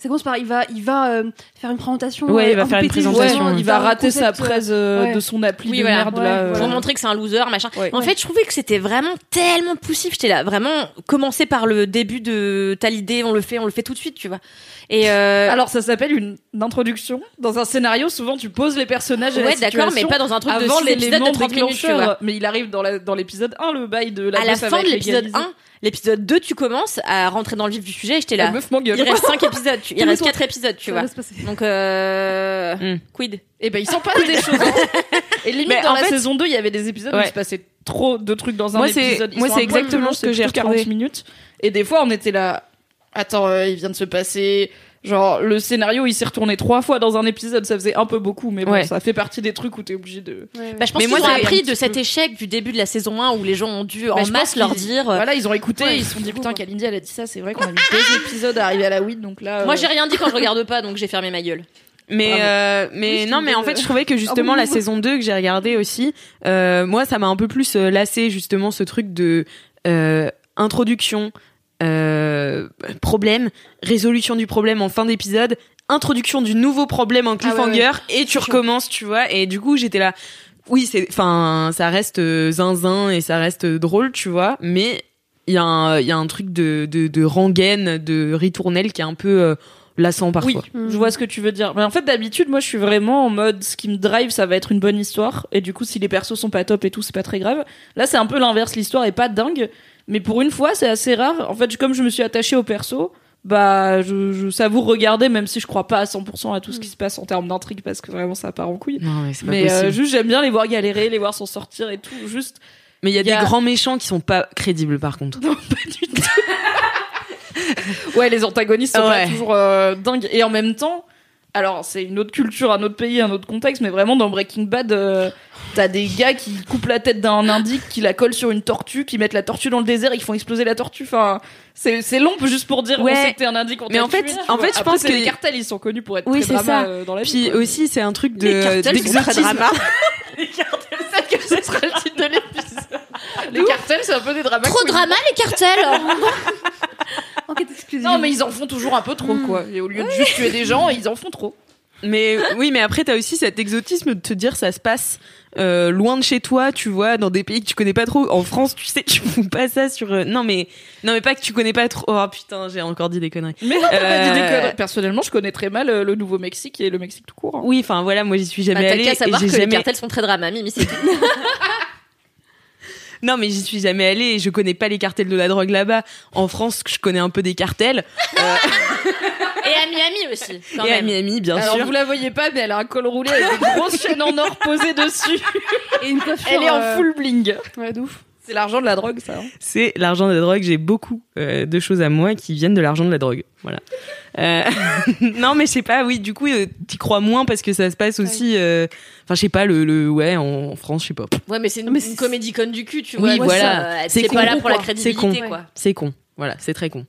Ça commence par il va, il va euh, faire une présentation. Ouais, euh, il va peu faire une présentation. il va rater sa concept, euh, presse euh, ouais. de son appli Oui, de voilà. merde Ouais, là. voilà. pour euh, montrer que c'est un loser, machin. Ouais. En fait, je trouvais que c'était vraiment tellement poussif. J'étais là, vraiment, commencer par le début de t'as l'idée, on le fait, on le fait tout de suite, tu vois. Et euh, Alors ça s'appelle une introduction. Dans un scénario, souvent tu poses les personnages et la ouais, d'accord, mais pas dans un truc de avant épisodes l'élément de 30 minutes, tu vois. Mais il arrive dans la- dans l'épisode 1, le bail de la à la fin de l'épisode galisés. 1, l'épisode 2, tu commences à rentrer dans le vif du sujet et j'étais La là. meuf. Il reste 5 épisodes, tu- il reste Calme-toi. 4 épisodes, tu Ça vois. Donc, euh... Hmm. quid? Et ben ils s'en passent des choses. hein. Et limite Mais dans en la fait- saison 2, il y avait des épisodes où Ouais. il se passait trop de trucs dans un Moi, c'est- épisode. Moi, sont c'est exactement ce que c'est j'ai plutôt 40 retrouvé. minutes. Et des fois, on était là. Attends, euh, il vient de se passer. Genre, le scénario, il s'est retourné trois fois dans un épisode, ça faisait un peu beaucoup, mais bon, Ouais. ça fait partie des trucs où t'es obligé de. Ouais, ouais. Bah, je pense Mais moi, c'est- appris de cet échec du début de la saison 1 où les gens ont dû Bah, en masse leur dire. euh, Voilà, ils ont écouté, Ouais, ils se sont dit, putain. Kalindi, elle a dit ça, c'est vrai qu'on a vu deux épisodes arriver à la weed, donc là. Moi, euh, j'ai rien dit quand je regarde pas, donc j'ai fermé ma gueule. Mais euh, mais Oui, non mais en fait je trouvais que justement Ah la saison 2 que j'ai regardé aussi euh, moi ça m'a un peu plus lassé justement ce truc de euh, introduction euh, problème résolution du problème en fin d'épisode introduction du nouveau problème en cliffhanger et tu recommences tu vois et du coup j'étais là oui c'est enfin ça reste euh, zinzin et ça reste euh, drôle tu vois mais il y a un il y a un truc de de, de rengaine de ritournelle qui est un peu euh, lassant parfois Oui, je vois ce que tu veux dire. Mais en fait, d'habitude, moi, je suis vraiment en mode ce qui me drive, ça va être une bonne histoire. Et du coup, si les persos sont pas top et tout, c'est pas très grave. Là, c'est un peu l'inverse. L'histoire est pas dingue. Mais pour une fois, c'est assez rare. En fait, comme je me suis attachée au perso, bah, je, je savoure regarder, même si je crois pas à 100% à tout ce qui se passe en termes d'intrigue, parce que vraiment, ça part en couille. non mais c'est pas Mais euh, juste, j'aime bien les voir galérer, les voir s'en sortir et tout. Juste, Mais il y a Il y a- des grands méchants qui sont pas crédibles par contre. non, pas du tout. ouais, les antagonistes sont pas toujours euh, dingues. Et en même temps, alors c'est une autre culture, un autre pays, un autre contexte, mais vraiment dans Breaking Bad, euh, t'as des gars qui coupent la tête d'un indique, qui la collent sur une tortue, qui mettent la tortue dans le désert et qui font exploser la tortue. Enfin, c'est c'est long juste pour dire Ouais. on sait que t'es un indique. on Mais en fait- tué, en fait, je Après, pense que- les cartels, ils sont connus pour être Oui, très drama, ça. euh, dans la vie. Puis quoi. aussi c'est un truc Les de cartels sont très d'exotisme. drama. les cartels, le titre de l'épisode. Les cartels, c'est un peu des dramas. Trop drama les cartels Enquête exclusive. Non, mais ils en font toujours un peu trop, quoi. Et au lieu de juste tuer des gens, ils en font trop. Mais oui, mais après t'as aussi cet exotisme de te dire ça se passe euh, loin de chez toi, tu vois, dans des pays que tu connais pas trop. En France, tu sais, tu fous pas ça sur. euh, Non mais non mais pas que tu connais pas trop. Oh putain, j'ai encore dit des conneries. Mais non, t'as pas dit des Euh, conneries. Personnellement, je connais très mal le Nouveau-Mexique et le Mexique tout court. hein. Oui, enfin voilà, moi j'y suis jamais Bah, T'as allée. qu'à savoir que les cartels sont très drama, Mimi, c'est. Non, mais j'y suis jamais allée et je connais pas les cartels de la drogue là-bas. En France, je connais un peu des cartels. Et à Miami aussi, quand et à. Miami, bien Alors, sûr. vous la voyez pas, mais elle a un col roulé avec des grosses chaînes en or posées dessus. Et une coiffure. Elle est en euh, full bling. Ouais, de ouf. C'est l'argent de la drogue, ça. hein. C'est l'argent de la drogue. J'ai beaucoup euh, de choses à moi qui viennent de l'argent de la drogue. Voilà. Euh, non, mais je sais pas. Oui, du coup, euh, t'y crois moins parce que ça se passe aussi. euh, Enfin, je sais pas. Le, le ouais, en, en France, je sais pas. Ouais, mais c'est une, Mais une c'est- comédie conne du cul, tu Oui, vois. voilà. Ça, euh, C'est pas là pour la crédibilité, C'est con. quoi. C'est con. Voilà, c'est très con.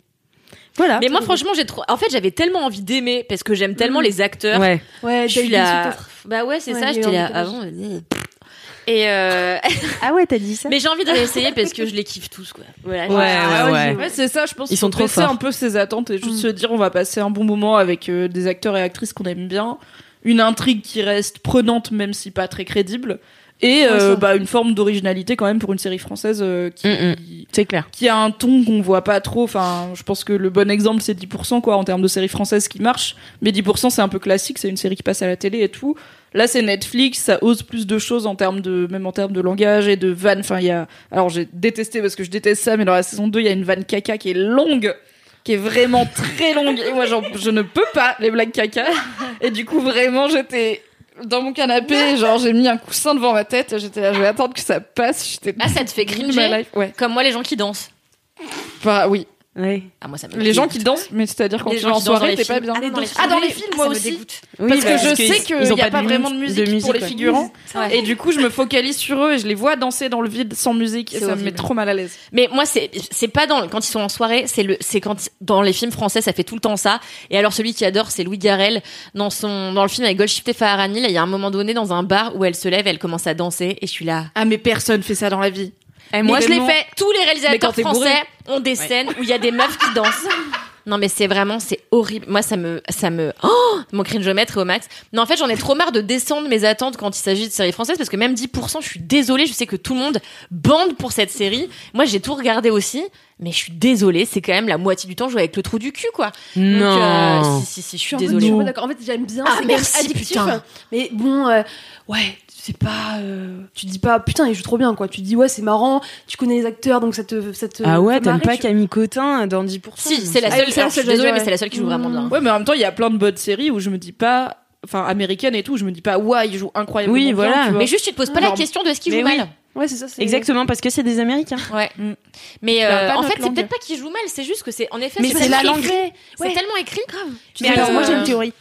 Voilà. Mais moi, franchement, j'ai trop. En fait, j'avais tellement envie d'aimer parce que j'aime tellement les acteurs. Ouais. Ouais, Je suis là. Bah ouais, c'est Ouais, ça. J'étais là avant. euh, Et euh... Ah ouais, t'as dit ça mais j'ai envie de réessayer parce que je les kiffe tous, quoi. Voilà. Ouais, ouais, ouais. Ouais, c'est ça, je pense. Ils sont trop forts. un peu ses attentes et juste se dire on va passer un bon moment avec euh, des acteurs et actrices qu'on aime bien, une intrigue qui reste prenante même si pas très crédible et euh, bah, une forme d'originalité quand même pour une série française euh, qui, Mm, C'est clair. qui a un ton qu'on voit pas trop. Enfin, je pense que le bon exemple c'est 10% quoi en termes de série française qui marche, mais 10% c'est un peu classique, c'est une série qui passe à la télé et tout. Là, c'est Netflix, ça ose plus de choses en termes de, même en termes de langage et de vannes. Enfin, il y a, alors j'ai détesté parce que je déteste ça, mais dans la saison 2, il y a une vanne caca qui est longue, qui est vraiment très longue. Et moi, j'en- je ne peux pas les blagues caca. Et du coup, vraiment, j'étais dans mon canapé, genre, j'ai mis un coussin devant ma tête, j'étais là, je vais attendre que ça passe. J'étais Ah, ça te fait cringer. Ouais. Comme moi, les gens qui dansent. Bah, oui. Ouais. Ah, moi, ça me Les gens qui dansent, mais c'est-à-dire quand Les tu vas en soirée, t'es pas films. bien. Ah, dans les Ah, dans les films, films, moi aussi. Oui, Parce que je sais qu'ils- qu'il n'y a pas de vraiment de musique, pour les figurants. Et du coup, je me focalise sur eux et je les vois danser dans le vide sans musique et ça me met trop mal à l'aise. Mais moi, c'est c'est pas dans quand ils sont en soirée, c'est le c'est quand dans les films français, ça fait tout le temps ça. Et alors celui qui adore, c'est Louis Garrel dans son dans le film avec Golshifteh Farahani. Là, il y a un moment donné dans un bar où elle se lève, elle commence à danser et je suis là. Ah, mais personne fait ça dans la vie. Et moi, je l'ai fait. Tous les réalisateurs français bourré. ont des scènes où il y a des meufs qui dansent. Non mais c'est vraiment c'est horrible. Moi ça me ça me oh mon cringomètre est au max. Non en fait j'en ai trop marre de descendre mes attentes quand il s'agit de séries françaises parce que même 10% je suis désolée, je sais que tout le monde bande pour cette série. Moi j'ai tout regardé aussi, mais je suis désolée, c'est quand même la moitié du temps jouer avec le trou du cul quoi. Non. Donc, euh, si si si, je suis désolée. je suis pas d'accord. En fait, j'aime bien. Ah, c'est merci, addictif. putain. Mais bon, euh, ouais, c'est pas. euh, tu te dis pas, putain, il joue trop bien, quoi. Tu te dis, ouais, c'est marrant. Tu connais les acteurs, donc ça te, ça te Ah ouais, t'aimes pas tu- Camille Cotin dans 10%. Si, c'est la Ah, seule, c'est la alors, je suis seule, désolée ouais. mais c'est la seule qui joue vraiment bien. Ouais, mais en même temps, il y a plein de bonnes séries où je me dis pas, enfin, américaines et tout, je me dis pas, ouais, il joue incroyablement Oui, bien, voilà. tu vois. Mais juste tu te poses pas la Genre- question de ce qu'il Mais joue oui. mal. Ouais, c'est ça. c'est- Exactement, parce que c'est des Américains. Ouais. Mm. Mais a euh, en fait, c'est peut-être pas qu'il joue mal, c'est juste que c'est en effet Mais c'est la tellement langue. écrit. C'est Ouais. tellement écrit. Mais alors, moi, j'ai une théorie.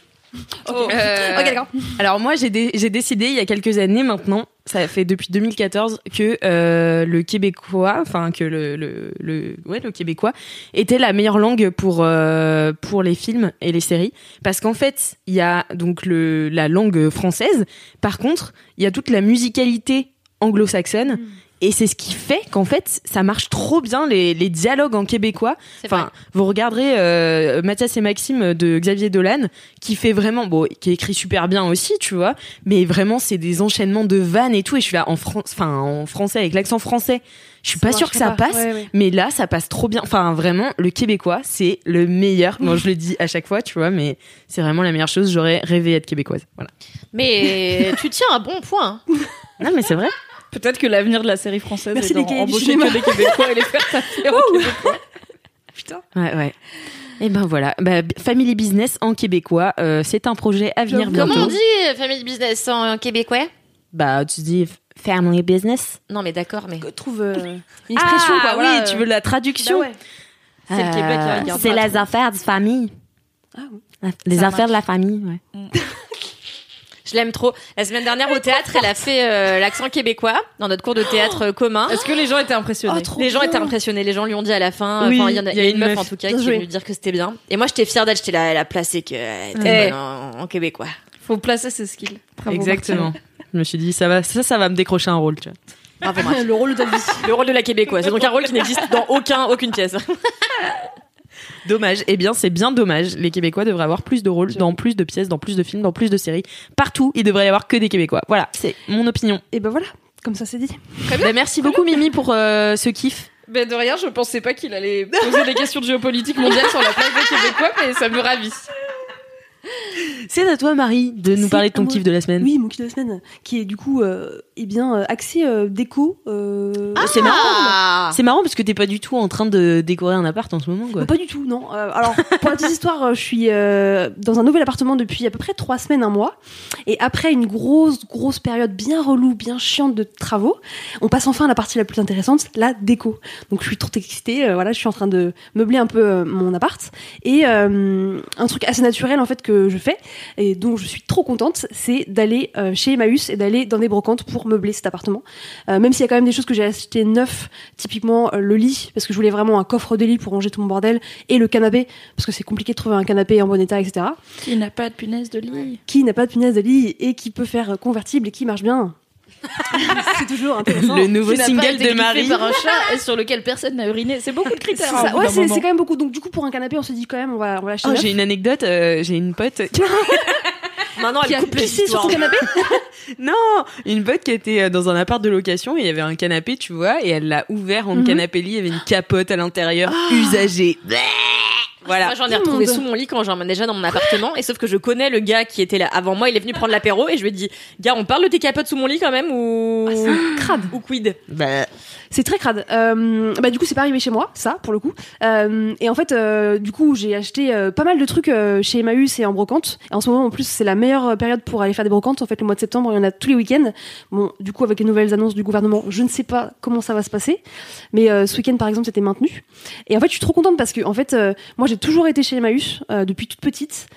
Euh, Ok, d'accord. Alors moi j'ai dé- j'ai décidé il y a quelques années maintenant, ça fait depuis 2014 que euh, le québécois, enfin que le, le, le ouais le québécois était la meilleure langue pour euh, pour les films et les séries. Parce qu'en fait il y a donc le la langue française, par contre il y a toute la musicalité anglo-saxonne. Et c'est ce qui fait qu'en fait, ça marche trop bien les, les dialogues en québécois. Vrai. Enfin, vous regarderez euh, Mathias et Maxime de Xavier Dolan, qui fait vraiment, bon, qui écrit super bien aussi, tu vois, mais vraiment c'est des enchaînements de vannes et tout. Et je suis là en France, enfin en français avec l'accent français. Je suis pas sûre que ça pas. passe, Ouais, ouais. mais là ça passe trop bien. Enfin vraiment, le québécois c'est le meilleur. Moi je le dis à chaque fois, tu vois, mais c'est vraiment la meilleure chose. J'aurais rêvé être québécoise. Voilà. Mais tu tiens un bon point. Non mais c'est vrai. Peut-être que l'avenir de la série française Merci est les d'en cahiers du embaucher cinéma. que des Québécois et les faire en québécois. Ouais ouais. Et ben voilà, bah, Family Business en québécois, euh, c'est un projet à venir bientôt. Comment on dit euh, family business en québécois? Bah tu dis Family Business. Non mais d'accord, mais Trouve euh, une expression, ah, quoi. voilà, oui, tu euh, veux la traduction bah ouais. C'est le Québec qui regarde C'est les affaires de famille. Ah oui. Les Ça affaires de la famille, ouais. Je l'aime trop. La semaine dernière au théâtre, elle a fait euh, l'accent québécois dans notre cours de théâtre euh, commun. Est-ce que les gens étaient impressionnés Oh, Les gens bien. étaient impressionnés, les gens lui ont dit à la fin, Oui, enfin il y, en a, il y a une meuf, en tout cas qui est venue dire que c'était bien. Et moi j'étais fière d'elle, j'étais là, elle a placé que était Ouais. bonne en, en québécois. Faut placer ses skills. Bravo, Exactement. Je me suis dit, ça va, ça, ça va me décrocher un rôle, tu vois. Bravo, Marc. le rôle de vie. Le rôle de la québécoise. C'est donc un rôle qui n'existe dans aucun, aucune pièce. Dommage. Eh bien, c'est bien dommage. Les Québécois devraient avoir plus de rôles, dans plus de pièces, dans plus de films, dans plus de séries. Partout, il devrait y avoir que des Québécois. Voilà, c'est mon opinion. Et ben voilà, comme ça c'est dit. Bah, merci beaucoup, Mimi, pour euh, ce kiff. Ben de rien, je pensais pas qu'il allait poser des questions de géopolitique mondiale sur la place des Québécois, mais ça me ravit. C'est à toi, Marie, de nous parler de ton kiff de la semaine. Oui, mon kiff de la semaine, qui est du coup, euh, eh bien, euh, axé euh, déco. euh, c'est marrant. Ah C'est marrant parce que t'es pas du tout en train de décorer un appart en ce moment, quoi. Euh, Pas du tout, non. Euh, alors, pour la petite histoire, je suis euh, dans un nouvel appartement depuis à peu près trois semaines, un mois. Et après une grosse, grosse période bien relou, bien chiante de travaux, on passe enfin à la partie la plus intéressante, la déco. Donc, je suis trop excitée. euh, voilà, je suis en train de meubler un peu euh, mon appart. Et euh, un truc assez naturel, en fait, que je fais, et dont je suis trop contente, c'est d'aller euh, chez Emmaüs et d'aller dans des brocantes pour meubler cet appartement. Euh, même s'il y a quand même des choses que j'ai achetées neuf, typiquement euh, le lit, parce que je voulais vraiment un coffre de lit pour ranger tout mon bordel, et le canapé, parce que c'est compliqué de trouver un canapé en bon état, etc. Qui n'a pas de punaise de lit Qui n'a pas de punaise de lit et qui peut faire convertible et qui marche bien. c'est toujours intéressant. Le nouveau single été de Marie. par un chat et sur lequel personne n'a uriné. C'est beaucoup de C'est critères. ça. hein, Ouais, c'est quand même beaucoup. Donc du coup, pour un canapé, on se dit quand même, on va, on va l'acheter Oh, j'ai une anecdote. euh, j'ai une pote. Maintenant, qui elle a coupe les sur ton canapé. Non, une pote qui était euh, dans un appart de location et il y avait un canapé, tu vois, et elle l'a ouvert en Mhm. canapé lit, il y avait une capote à l'intérieur usagée. Voilà. Moi, j'en ai retrouvé sous mon lit quand j'emménageais dans mon appartement. Et sauf que je connais le gars qui était là avant moi. Il est venu prendre l'apéro et je lui ai dit, gars, on parle de tes capotes sous mon lit quand même ou, Ah, c'est crade. ou quid? Bah, C'est très crade. Euh, bah du coup c'est pas arrivé chez moi, ça pour le coup. Euh, et en fait euh, du coup j'ai acheté euh, pas mal de trucs euh, chez Emmaüs et en brocante. Et en ce moment en plus c'est la meilleure période pour aller faire des brocantes. En fait le mois de septembre il y en a tous les week-ends. Bon du coup avec les nouvelles annonces du gouvernement je ne sais pas comment ça va se passer. Mais euh, ce week-end par exemple c'était maintenu. Et en fait je suis trop contente parce que en fait euh, moi j'ai toujours été chez Emmaüs euh, depuis toute petite.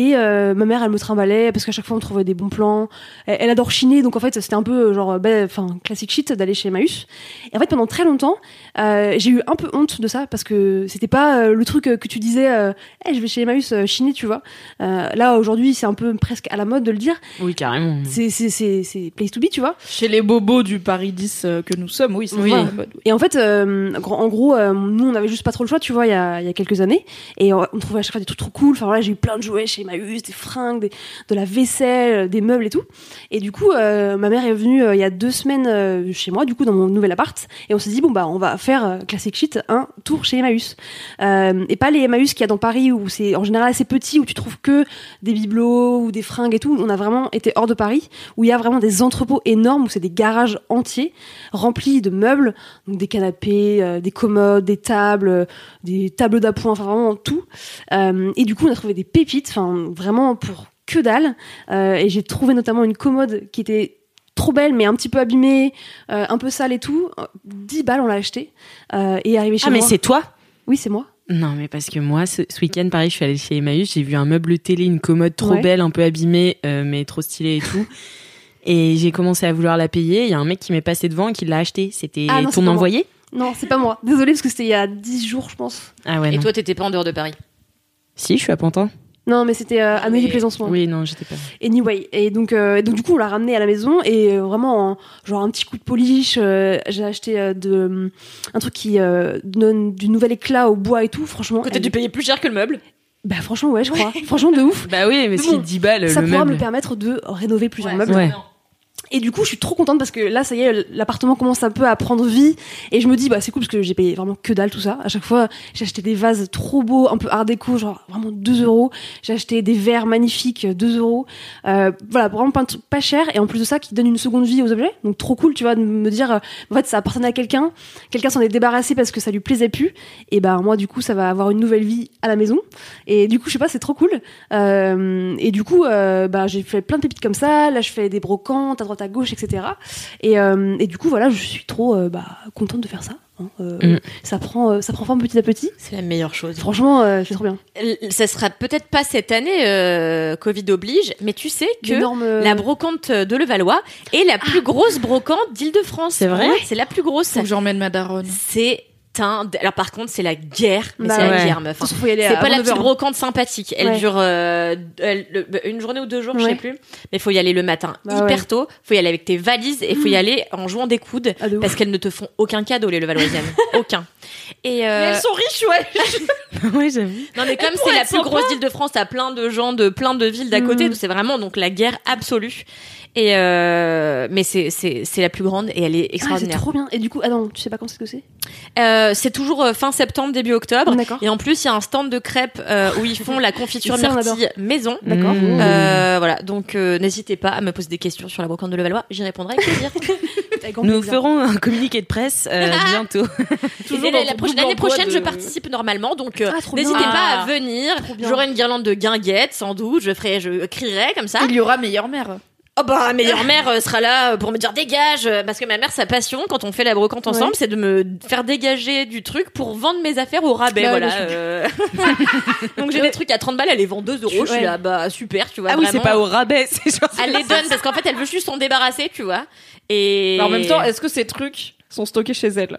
Et euh, ma mère, elle me trimballait parce qu'à chaque fois on trouvait des bons plans. Elle, elle adore chiner, donc en fait c'était un peu genre, bah, enfin classique shit d'aller chez Emmaüs. Et en fait pendant très longtemps, euh, j'ai eu un peu honte de ça parce que c'était pas euh, le truc euh, que tu disais, euh, Eh, je vais chez Emmaüs euh, chiner, tu vois. Euh, là aujourd'hui c'est un peu presque à la mode de le dire. Oui, carrément. C'est c'est c'est c'est place to be, tu vois. Chez les bobos du Paris 10 euh, que nous sommes, oui, c'est Oui. vrai. Bah, Et en fait, euh, en gros, euh, nous, on avait juste pas trop le choix, tu vois, il y a, y a quelques années. Et euh, on trouvait à chaque fois des trucs trop cool. Enfin voilà, j'ai eu plein de jouets chez Emmaüs, des fringues, de la vaisselle, des meubles et tout. Et du coup, euh, ma mère est venue euh, il y a deux semaines euh, chez moi, du coup, dans mon nouvel appart. Et on s'est dit, bon, bah, on va faire euh, Classic Shit, un tour chez Emmaüs. Euh, et pas les Emmaüs qu'il y a dans Paris, où c'est en général assez petit, où tu trouves que des bibelots ou des fringues et tout. On a vraiment été hors de Paris, où il y a vraiment des entrepôts énormes, où c'est des garages entiers remplis de meubles, donc des canapés, euh, des commodes, des tables, euh, des tables d'appoint, enfin vraiment tout. Euh, et du coup, on a trouvé des pépites, enfin vraiment pour que dalle. Euh, et j'ai trouvé notamment une commode qui était trop belle, mais un petit peu abîmée, euh, un peu sale et tout. 10 balles, on l'a acheté. Euh, et arrivé chez Ah, mais moi. c'est toi? Oui, c'est moi. Non, mais parce que moi, ce, ce week-end, pareil, je suis allée chez Emmaüs, j'ai vu un meuble télé, une commode trop Ouais. belle, un peu abîmée, euh, mais trop stylée et tout. Et j'ai commencé à vouloir la payer. Il y a un mec qui m'est passé devant et qui l'a acheté. C'était Ah ton moi. envoyé? Non, c'est pas moi. Désolée, parce que c'était il y a 10 jours, je pense. Ah ouais. Et non. toi, t'étais pas en dehors de Paris? Si, je suis à Pantin. Non, mais c'était euh, Amélie Mais- Plaisancement. Oui, non, j'étais pas. Anyway, et donc, euh, donc du coup, on l'a ramené à la maison et euh, vraiment, en- genre un petit coup de polish. euh, j'ai acheté euh, de, un truc qui euh, donne du nouvel éclat au bois et tout. Franchement, Côté elle- du payer plus cher que le meuble. bah franchement, ouais, je crois. franchement, de ouf. Bah oui, mais si bon, 10 balles, Ça le pourra meuble. me permettre de rénover plusieurs meubles. Ouais. Et du coup, je suis trop contente parce que là, ça y est, l'appartement commence un peu à prendre vie. Et je me dis, bah, c'est cool parce que j'ai payé vraiment que dalle tout ça. À chaque fois, j'ai acheté des vases trop beaux, un peu art déco, genre vraiment 2 euros. J'ai acheté des verres magnifiques, 2 euros. Euh, voilà, vraiment pas, pas cher. Et en plus de ça, qui donne une seconde vie aux objets. Donc trop cool, tu vois, de me dire, euh, en fait, ça appartenait à quelqu'un. Quelqu'un s'en est débarrassé parce que ça lui plaisait plus. Et ben, moi, du coup, ça va avoir une nouvelle vie à la maison. Et du coup, je sais pas, c'est trop cool. Euh, et du coup, bah, j'ai fait plein de pépites comme ça. Là, je fais des brocantes à droite à gauche, etc. Et, euh, et du coup, voilà, je suis trop euh, bah, contente de faire ça. hein. Euh, Mm. Ça prend, euh, ça prend forme petit à petit. C'est la meilleure chose. Franchement, euh, c'est trop bien. Ça sera peut-être pas cette année, euh, Covid oblige, mais tu sais que la brocante de Levallois est la plus grosse brocante d'Île-de-France. C'est vrai Ouais, C'est la plus grosse. Faut que j'emmène ma daronne. C'est Alors par contre, c'est la guerre, mais Bah c'est la guerre, meuf. hein. C'est pas la 9 petite heures. brocante sympathique. Elle Ouais. dure euh, elle- le- une journée ou deux jours, je Ouais. sais plus. Mais faut y aller le matin, Bah hyper ouais. Mmh. tôt. Faut y aller avec tes valises et faut y aller en jouant des coudes Ah, de parce qu'elles ne te font aucun cadeau les Levalloisiennes, aucun. Et euh, sont riches, ouais. ouais, j'avoue. non mais comme c'est la plus grosse île de France, t'as plein de gens de plein de villes d'à côté, Mm. c'est vraiment donc la guerre absolue. Et euh, mais c'est c'est c'est la plus grande et elle est Ah, c'est extraordinaire. trop bien. Et du coup, ah non, tu sais pas quand c'est que c'est? Euh, c'est toujours euh, fin septembre début octobre. D'accord. Et en plus, il y a un stand de crêpes euh, où ils font la confiture Ça, myrtille maison. D'accord. Mmh. Euh, voilà, donc euh, n'hésitez pas à me poser des questions sur la brocante de Levallois, j'y répondrai avec plaisir. Nous plaisir. ferons un communiqué de presse euh, bientôt. Et dans la, la ton prochaine- double l'année prochaine, de- je participe normalement, donc euh, Ah, bien. n'hésitez pas Ah. à venir. bien. J'aurai une guirlande de guinguettes, sans doute. Je ferai, je crierai comme ça. Il y aura meilleure mère. Oh bah, ma meilleure mère euh, sera là pour me dire dégage, euh, parce que ma mère, sa passion quand on fait la brocante ensemble, Ouais. c'est de me faire dégager du truc pour vendre mes affaires au rabais, Bah ouais, voilà. euh. Donc j'ai des trucs à 30 balles, elle les vend 2 euros, je suis là, bah super, tu vois. Ah oui, c'est vraiment. pas au rabais, c'est genre. Elle les donne parce qu'en fait, elle veut juste s'en débarrasser, tu vois. Et Mais en même temps, est-ce que ces trucs sont stockés chez elle?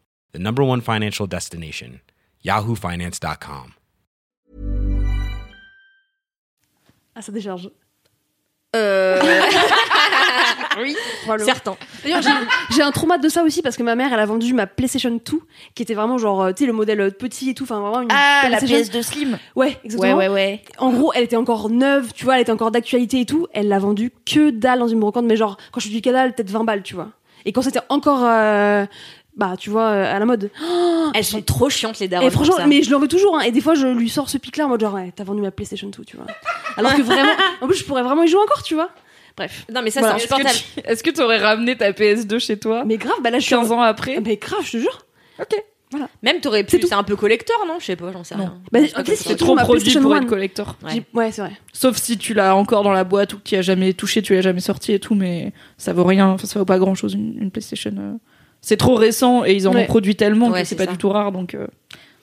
the number one financial destination, yahoofinance.com. Ah, ça décharge. Euh... oui, certain. D'ailleurs, j'ai- un trauma de ça aussi parce que ma mère, elle a vendu ma PlayStation 2, qui était vraiment genre, euh, tu sais, le modèle euh, petit et tout, enfin vraiment une Ah, la PlayStation. pièce de Slim. Ouais, exactement. ouais. En gros, elle était encore neuve, tu vois, elle était encore d'actualité et tout. Elle l'a vendue que dalle dans une brocante, mais genre, quand je dis que dalle, peut-être 20 balles, tu vois. Et quand c'était encore, euh, bah tu vois euh, à la mode. Elles sont trop chiantes les darons. Et franchement, mais je l'en veux toujours. Hein. Et des fois, je lui sors ce pic-là en mode genre, ouais, t'as vendu ma PlayStation 2, tu vois. Alors que vraiment, en plus, je pourrais vraiment y jouer encore, tu vois. Bref. Non, mais ça, Voilà. c'est Est-ce insupportable. que, tu- est-ce que t'aurais ramené ta PS2 chez toi Mais grave, bah là, je suis 15 en- ans après Mais grave, je te jure. Même t'aurais pu. C'est un peu collector, non? Je sais pas, j'en sais rien. Bah, c'est trop ma produit pour être collector. Ouais. C'est vrai. Sauf si tu l'as encore dans la boîte ou que tu as jamais touché, tu l'as jamais sorti et tout, mais ça vaut rien, enfin ça vaut pas grand chose une, une PlayStation. euh. C'est trop récent et ils en Ouais. ont produit tellement Ouais, que c'est pas ça. du tout rare donc euh,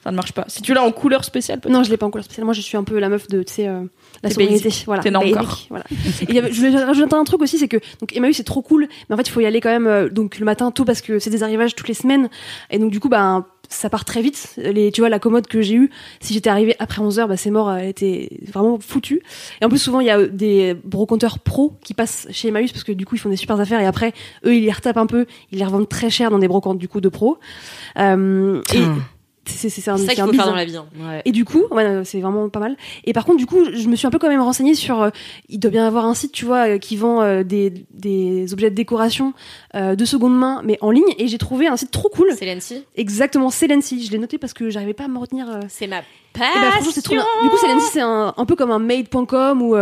ça ne marche pas. Si tu l'as en couleur spéciale, peut-être. Non, je l'ai pas en couleur spéciale. Moi, je suis un peu la meuf de, tu sais, euh, la sobriété. Voilà. T'es né Basic, encore. Voilà. Et il y avait- je voulais rajouter un truc aussi, c'est que donc Emmaüs c'est trop cool, mais en fait il faut y aller quand même euh, donc le matin tôt parce que c'est des arrivages toutes les semaines et donc du coup bah ça part très vite. Les, tu vois la commode que j'ai eue, si j'étais arrivée après 11 heures, bah c'est mort, elle était vraiment foutue. Et en plus souvent il y a euh, des brocanteurs pros qui passent chez Emmaüs parce que du coup ils font des super affaires et après eux ils les retapent un peu, ils les revendent très cher dans des brocantes du coup de pros. Euh, et c'est ça qu'il faut faire dans la vie. hein. Et du coup, ouais, c'est vraiment pas mal. Et par contre, du coup, je me suis un peu quand même renseignée sur. euh, il doit bien y avoir un site, tu vois, euh, qui vend euh, des, des objets de décoration euh, de seconde main, mais en ligne. Et j'ai trouvé un site trop cool. C'est Lency Exactement, Celency. Je l'ai noté parce que j'arrivais pas à me retenir. C'est ma Et bah, franchement, c'est trop bien. Du coup, Celency, c'est un, un peu comme un made.com ou.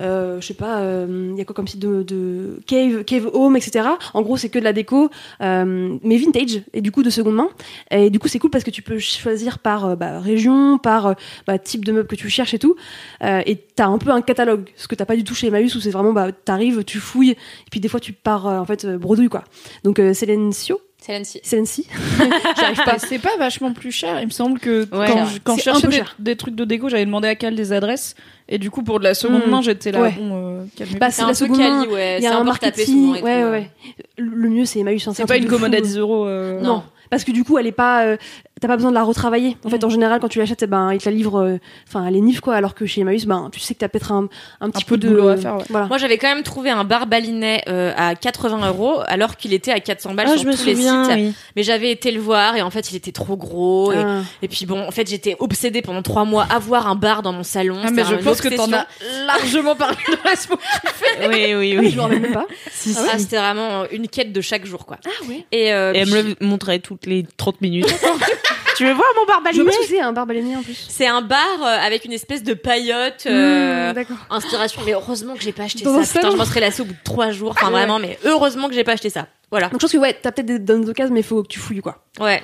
Euh, euh, je sais pas, il y a quoi comme site de, de cave, cave home, etc. En gros, c'est que de la déco, euh, mais vintage et du coup de seconde main. Et du coup, c'est cool parce que tu peux choisir par euh, bah, région, par euh, bah, type de meuble que tu cherches et tout. Euh, et t'as un peu un catalogue, ce que t'as pas du tout chez Emmaüs où c'est vraiment bah t'arrives, tu fouilles, et puis des fois tu pars euh, en fait euh, bredouille quoi. Donc euh, Celencio, C'est Lency. Celency, j'arrive pas. C'est pas vachement plus cher. Il me semble que Ouais. quand je, quand cherchais des, trucs de déco, j'avais demandé à Cal des adresses. Et du coup, pour de la seconde Mm. main, j'étais là. Ouais. Bon, euh. Bah, C'est la seconde main. ouais. Il y C'est a un un marketing. ouais, ouais, ouais. ouais. Le mieux, c'est Emmaüs. c'est pas une de commode fou. à 10 euros. euh, Non. Parce que du coup, elle est pas. euh, T'as pas besoin de la retravailler. En fait, Mm. en général, quand tu l'achètes, eh ben, ils te la livrent. euh, Enfin, elle est nif, quoi. Alors que chez Emmaüs, ben, tu sais que t'as peut-être un, un petit peu de boulot à faire, ouais. Voilà. Moi, j'avais quand même trouvé un bar balinet euh, à 80 euros, alors qu'il était à 400 balles Ah, sur je me tous les souviens, sites. oui. Mais j'avais été le voir et en fait, il était trop gros. Et, Ah. et puis bon, en fait, j'étais obsédée pendant trois mois à voir un bar dans mon salon. Ah, mais je pense que t'en as largement parlé dans la semaine. Oui, oui, Ah, oui. je me rappelle même pas. Si, si. Ah, c'était vraiment une quête de chaque jour, quoi. Ah ouais. Et, euh, Et elle puis- me le montrait toutes les 30 minutes. tu veux voir mon Je pas ce que c'est, un bar baleinier en plus. c'est un bar euh, avec une espèce de paillote. euh, Mmh, D'accord. Inspiration, mais heureusement que j'ai pas acheté Dans ça. Putain, salon. je m'en serais lassée au bout de trois jours. Enfin, Ouais. vraiment, mais heureusement que j'ai pas acheté ça. Voilà. Donc, je pense que ouais, t'as peut-être des donnes d'occasion, mais faut que tu fouilles, quoi. Ouais.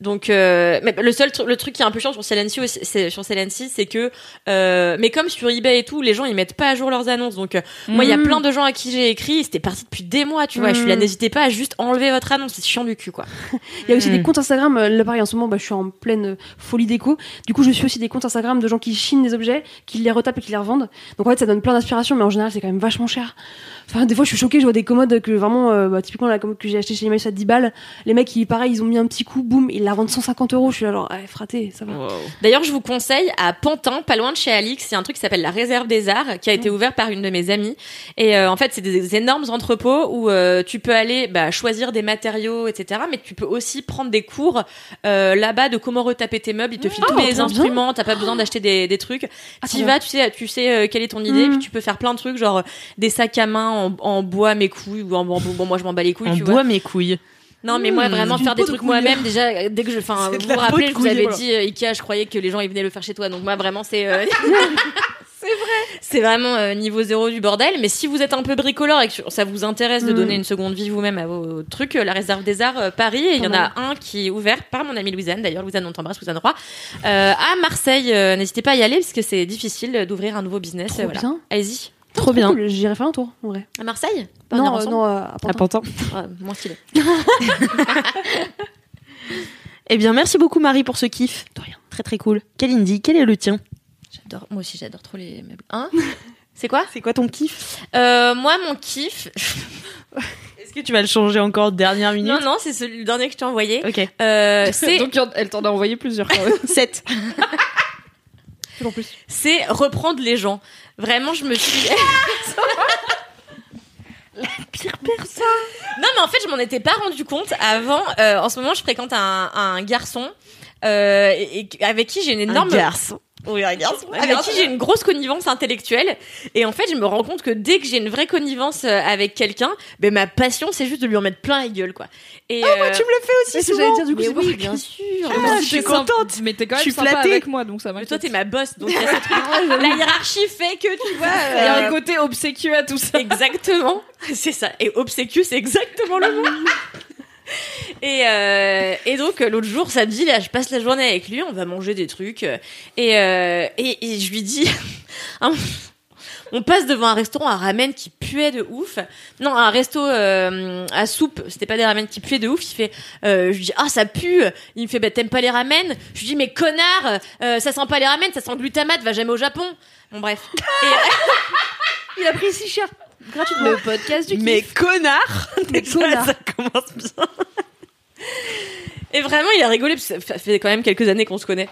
Donc, euh, mais le seul le truc qui est un peu chiant sur Celency, aussi- c'est sur c'est que, euh, mais comme sur eBay et tout, les gens ils mettent pas à jour leurs annonces. Donc, euh, moi, il y a Mm. plein de gens à qui j'ai écrit, c'était parti depuis des mois, tu vois. Je suis là, Mm. n'hésitez pas à juste enlever votre annonce, c'est chiant du cul, quoi. Il y a aussi Mm. des comptes Instagram. euh, Là, pareil, en ce moment, bah, je suis en pleine euh, folie déco. Du coup, je suis aussi des comptes Instagram de gens qui chinent des objets, qui les retapent et qui les revendent. Donc, en fait, ça donne plein d'inspiration, mais en général, c'est quand même vachement cher. Enfin, des fois, je suis choquée, je vois des commodes que vraiment, euh, bah, typiquement, la commode que j'ai achetée chez Emmaüs à 10 balles. Les mecs, ils, pareil, ils ont mis un petit coup, boum, ils la vendent 150 euros. Je suis là, genre, fraté, ça va. D'ailleurs, je vous conseille à Pantin, pas loin de chez Alix, il y a un truc qui s'appelle la Réserve des Arts, qui a été ouvert par une de mes amies. Et euh, en fait, c'est des énormes entrepôts où euh, tu peux aller bah, choisir des matériaux, etc. Mais tu peux aussi prendre des cours euh, là-bas de comment retaper tes meubles. Ils te filent tous les trop bien. instruments, t'as pas besoin d'acheter des, des trucs. Ah, trop vas, tu sais, tu sais euh, quelle est ton idée, Mm. puis tu peux faire plein de trucs, genre des sacs à main en, en bois mes couilles ou en, en- bon moi je m'en bats les couilles. En tu bois vois. mes couilles. Non, mais moi, Mmh. vraiment, faire des trucs moi-même, déjà, dès que je, enfin, vous vous rappelez, je vous avais dit, euh, Ikea, je croyais que les gens, ils venaient le faire chez toi. Donc, moi, vraiment, c'est, euh, c'est vrai. C'est vraiment euh, niveau zéro du bordel. Mais si vous êtes un peu bricoleur et que ça vous intéresse de Mm. donner une seconde vie vous-même à vos trucs, euh, la réserve des arts euh, Paris, et il y en a un qui est ouvert par mon amie Louisanne. D'ailleurs, Louisanne, on t'embrasse, Louisanne Roy. Euh, à Marseille, euh, n'hésitez pas à y aller parce que c'est difficile d'ouvrir un nouveau business. Euh, voilà. bien. Allez-y. Trop bien. Cool, J'irai faire un tour, en vrai. À Marseille? Pas Non, euh, non, euh, à À Pantin. Ouais, moins stylé. Eh bien, merci beaucoup Marie pour ce kiff. De rien. Très très cool. Kalindi, quel est le tien? J'adore, moi aussi, j'adore trop les meubles. Hein? C'est quoi? C'est quoi ton kiff? Euh, moi, mon kiff. Est-ce que tu vas le changer encore dernière minute? Non, non, c'est celui le dernier que je t'ai envoyé. Ok. Euh, Donc elle t'en a envoyé plusieurs quand même. 7. Toujours plus. c'est reprendre les gens. Vraiment, je me suis. Pire personne. non, mais en fait, je m'en étais pas rendu compte avant. Euh, en ce moment, je fréquente un, un garçon. Euh, et, et avec qui j'ai une énorme Un garçon. Oui, regarde. Avec qui j'ai une grosse connivence intellectuelle. Et en fait, je me rends compte que dès que j'ai une vraie connivence euh, avec quelqu'un, ben ma passion, c'est juste de lui en mettre plein la gueule, quoi. Et Ah, moi, tu me le fais aussi C'est j'allais dire du coup. mais oui, bien sûr. Ah, je suis contente. Mais t'es quand Je même suis sympa flattée. avec moi, donc ça toi, t'es ma boss, donc il y a ce truc. La hiérarchie fait que tu vois. Il y a euh, un côté obséquieux à tout ça. Exactement, c'est ça. Et obséquieux, c'est exactement le mot. Et, euh, et donc l'autre jour, samedi, là, je passe la journée avec lui, on va manger des trucs, euh, et, euh, et, et je lui dis, on passe devant un restaurant à ramen qui puait de ouf. Non, un resto euh, à soupe, c'était pas des ramen qui puaient de ouf. Il fait, euh, je lui dis ah ça pue. Il me fait bah t'aimes pas les ramen Je lui dis mais connard, euh, ça sent pas les ramen, ça sent le glutamate, va jamais au Japon. Bon bref. Et, Il a pris si cher. Gratuitement. Le podcast du Mais connard Déjà, connard. ça commence bien. Et vraiment, il a rigolé, parce que ça fait quand même quelques années qu'on se connaît.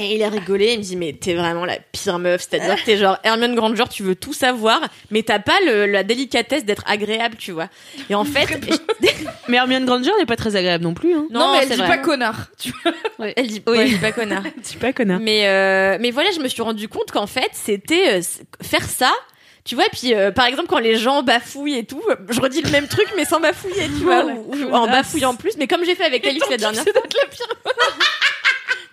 Et il a rigolé, il me dit, mais t'es vraiment la pire meuf. C'est-à-dire que t'es genre Hermione Granger, tu veux tout savoir, mais t'as pas le- la délicatesse d'être agréable, tu vois. Et en fait, Mais Hermione Granger n'est pas très agréable non plus. Hein. Non, mais elle dit vrai. pas connard. Tu vois. Elle dit, Oui. ouais, elle dit pas connard. Je suis pas connard. Mais, euh, mais voilà, je me suis rendu compte qu'en fait, c'était euh, faire ça. Tu vois, puis euh, par exemple, quand les gens bafouillent et tout, euh, je redis le même truc, mais sans bafouiller, tu vois, ou, ou en bafouillant plus. Mais comme j'ai fait avec Alix la dernière fois.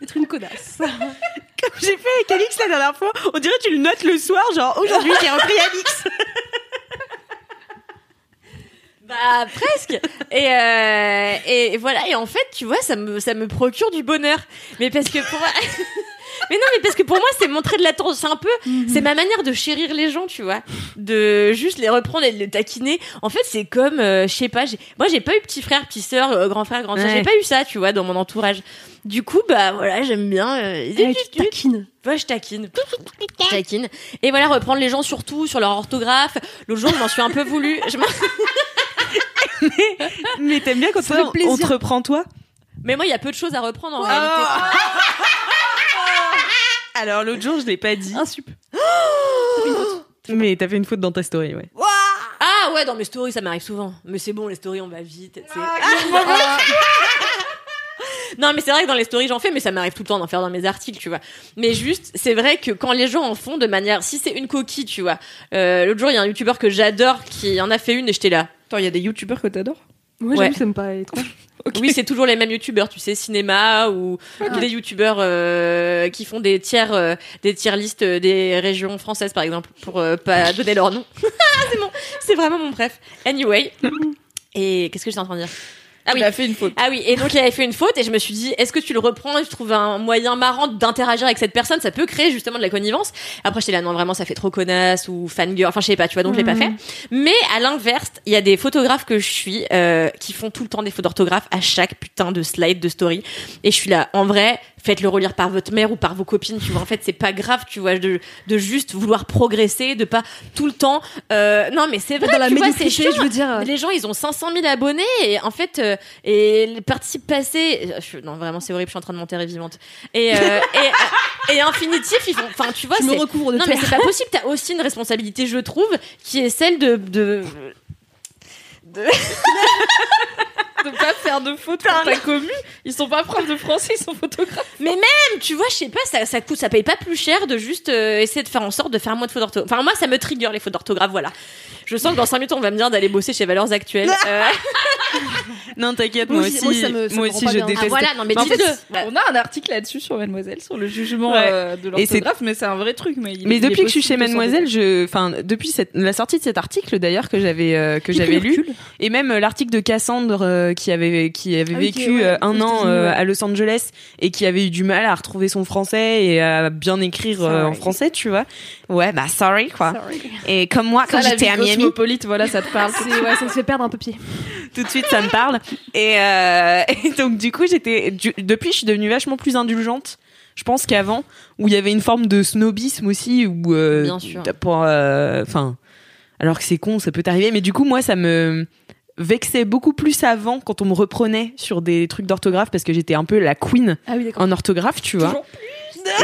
D'être une connasse. Comme j'ai fait avec Alix la dernière fois, on dirait que tu le notes le soir, genre aujourd'hui j'ai repris Alix. Bah presque. Et, euh, et voilà. Et en fait, tu vois, ça me ça me procure du bonheur. Mais parce que pour mais non, mais parce que pour moi, c'est montrer de l'attention. C'est un peu, c'est ma manière de chérir les gens, tu vois, de juste les reprendre et de les taquiner. En fait, c'est comme, euh, je sais pas. Moi, j'ai pas eu petit frère, petit sœur, euh, grand frère, grand sœur. Ouais. J'ai pas eu ça, tu vois, dans mon entourage. Du coup, bah voilà, j'aime bien. euh, Ouais, tu taquines. Ouais, je taquine. Je taquine. Et voilà, reprendre les gens surtout sur leur orthographe. L'autre jour, je m'en suis un peu voulu. Je Mais t'aimes bien quand Ça fait on, plaisir. on te reprend toi Mais moi, il y a peu de choses à reprendre en Ah. réalité. Alors l'autre jour je l'ai pas dit. Un sup. Mais t'as fait une faute dans ta story, ouais. Ah ouais, dans mes stories, ça m'arrive souvent. Mais c'est bon, les stories, on va vite. non, mais c'est vrai que dans les stories, j'en fais, mais ça m'arrive tout le temps d'en faire dans mes articles, tu vois. Mais juste, c'est vrai que quand les gens en font de manière, si c'est une coquille, tu vois. Euh, L'autre jour, il y a un youtubeur que j'adore qui en a fait une et j'étais là. Attends, il y a des youtubeurs que t'adores Moi, Ouais. ça me paraît étrange. Oui, c'est toujours les mêmes youtubeurs, tu sais, cinéma ou des youtubeurs euh, qui font des tiers, euh, des tiers listes des régions françaises, par exemple, pour euh, pas donner leur nom. c'est mon, c'est vraiment mon bref. Anyway. Et qu'est-ce que j'étais en train de dire? Ah oui. Il a fait une faute. Ah oui, et donc il avait fait une faute et je me suis dit, est-ce que tu le reprends et je trouve un moyen marrant d'interagir avec cette personne? Ça peut créer justement de la connivence. Après j'étais là, non vraiment ça fait trop connasse ou fangirl, enfin je sais pas, tu vois, donc je l'ai pas fait. Mais à l'inverse, il y a des photographes que je suis euh, qui font tout le temps des fautes d'orthographe à chaque putain de slide de story. Et je suis là, en vrai, faites-le relire par votre mère ou par vos copines, tu vois. En fait, c'est pas grave, tu vois, de, de juste vouloir progresser, de pas tout le temps... Euh, non mais c'est vrai, Dans la tu vois, c'est chiant. je veux dire. Les gens, ils ont 500 000 abonnés et en fait, euh, et les participes passés, euh, je- non vraiment, c'est horrible, je suis en train de monter vivante. Et euh, et, euh, et infinitif, ils font, enfin, tu vois, Je me recouvre de non mais terre. c'est pas possible. T'as aussi une responsabilité, je trouve, qui est celle de de de De pas faire de faute pour ta commu. Ils sont pas profs de français, ils sont photographes. Mais même, tu vois, je sais pas, ça, ça coûte, ça paye pas plus cher de juste euh, essayer de faire en sorte de faire moins de fautes d'orthographe. Enfin, moi, ça me trigger les fautes d'orthographe, voilà. Je sens que dans 5 minutes, on va me dire d'aller bosser chez Valeurs Actuelles. Euh, Non, t'inquiète, Moi moi, aussi- moi aussi, ça me- ça moi aussi je déteste. ah voilà, non mais Mais en fait, dites-le. Bah, on a un article là-dessus sur Mademoiselle, sur le jugement Ouais. euh, de Et c'est- l'orthographe, mais c'est un vrai truc. Mais, il- Mais il depuis que je suis chez Mademoiselle, je, enfin, depuis cette, la sortie de cet article d'ailleurs que j'avais euh, que j'avais lu, et même euh, l'article de Cassandre euh, qui avait qui avait Ah vécu ouais, euh, un an euh, ouais. à Los Angeles et qui avait eu du mal à retrouver son français et à bien écrire euh, en Sorry. français, tu vois. Ouais, bah sorry quoi. Et comme moi quand Ça, j'étais à Miami, cosmopolite, voilà, ça te parle. Ouais, ça me fait perdre un peu pied. tout de suite ça me parle. Et, euh, et donc du coup j'étais, depuis je suis devenue vachement plus indulgente. Je pense qu'avant, où il y avait une forme de snobisme aussi, où euh, Bien sûr. t'as pour, euh, enfin, alors que c'est con, ça peut t'arriver, mais du coup moi ça me vexait beaucoup plus avant quand on me reprenait sur des trucs d'orthographe parce que j'étais un peu la queen Ah oui, en orthographe, tu vois.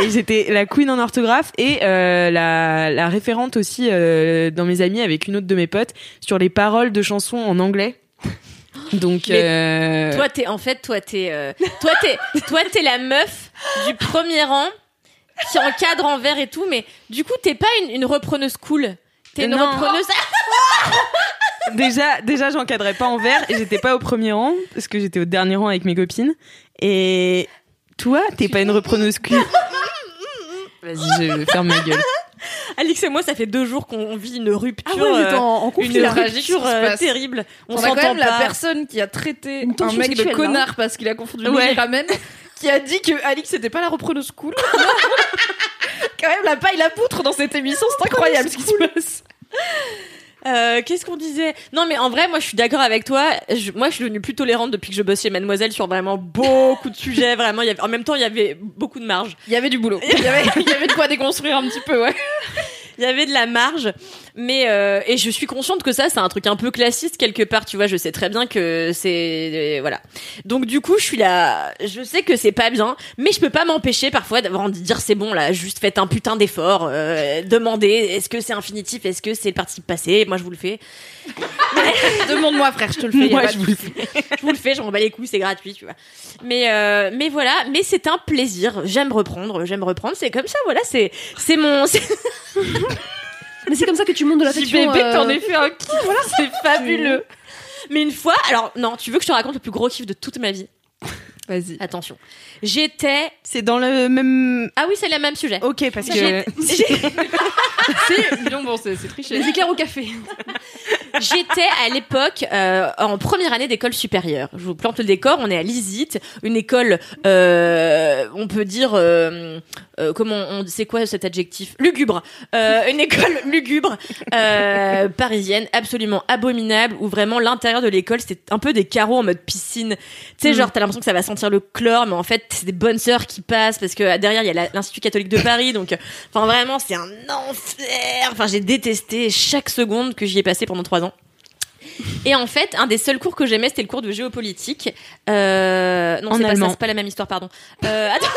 Et j'étais la queen en orthographe et euh, la, la référente aussi euh, dans mes amis avec une autre de mes potes sur les paroles de chansons en anglais. Donc, Mais euh, Toi, t'es en fait, toi, t'es, toi, t'es, toi, t'es la meuf du premier rang qui encadre en verre et tout, mais du coup, t'es pas une, une repreneuse cool. T'es une repreneuse. Déjà, déjà, j'encadrais pas en verre et j'étais pas au premier rang parce que j'étais au dernier rang avec mes copines. Et toi, t'es pas une repreneuse cul. Vas-y, je ferme ma gueule. Alix et moi, ça fait deux jours qu'on vit une rupture. Ah ouais, euh, en, en conflit une rupture euh, terrible. On, On, a quand s'entend même la personne qui a traité un mec de sexuelle, connard parce qu'il a confondu Ouais. le ramen, qui a dit que Alix c'était pas la repreneuse cool. quand même la paille la poutre dans cette émission, c'est incroyable ce qui se passe. Euh, Qu'est-ce qu'on disait? Non, mais en vrai, moi, je suis d'accord avec toi. Je- moi, je suis devenue plus tolérante depuis que je bosse chez Mademoiselle sur vraiment beaucoup de sujets. Vraiment, y avait, en même temps, il y avait beaucoup de marge. Il y avait du boulot. Il y avait, il y avait de quoi déconstruire un petit peu, ouais. Il y avait de la marge, mais euh, et je suis consciente que ça, c'est un truc un peu classiste quelque part. Tu vois, je sais très bien que c'est euh, voilà. Donc du coup, je suis là. Je sais que c'est pas bien, mais je peux pas m'empêcher parfois d'avoir envie de dire c'est bon là, juste faites un putain d'effort. Euh, demandez, est-ce que c'est infinitif, est-ce que c'est le participe passé Moi, je vous le fais. Demande-moi frère, je te le fais. Moi, je vous le fais. je vous le fais, j'en bats les couilles, c'est gratuit, tu vois. Mais mais voilà, mais c'est un plaisir. J'aime reprendre, j'aime reprendre. C'est comme ça, voilà. C'est c'est mon. Mais c'est comme ça que tu montes de Si l'affection. bébé, euh, t'en es fait un kiff, voilà, c'est fabuleux. Mais une fois, alors non, tu veux que je te raconte le plus gros kiff de toute ma vie? Vas-y. Attention. J'étais. C'est dans le même. Ah oui, c'est le même sujet. Ok, parce que. J'ai- j'ai- Si, non, bon, c'est c'est triché. Les éclairs au café. J'étais à l'époque euh, en première année d'école supérieure. Je vous plante le décor. On est à l'ISIT, une école, euh, on peut dire, euh, euh, comment on, c'est quoi cet adjectif? Lugubre. Euh, une école lugubre euh, parisienne, absolument abominable, où vraiment l'intérieur de l'école c'est un peu des carreaux en mode piscine. Tu sais, genre t'as l'impression que ça va sentir le chlore, mais en fait c'est des bonnes sœurs qui passent parce que derrière il y a l'Institut catholique de Paris, donc enfin vraiment c'est un enfer. Enfin j'ai détesté chaque seconde que j'y ai passé pendant trois ans. Et en fait, un des seuls cours que j'aimais, c'était le cours de géopolitique. Euh, non, c'est pas ça, c'est pas la même histoire, pardon. Euh, attends,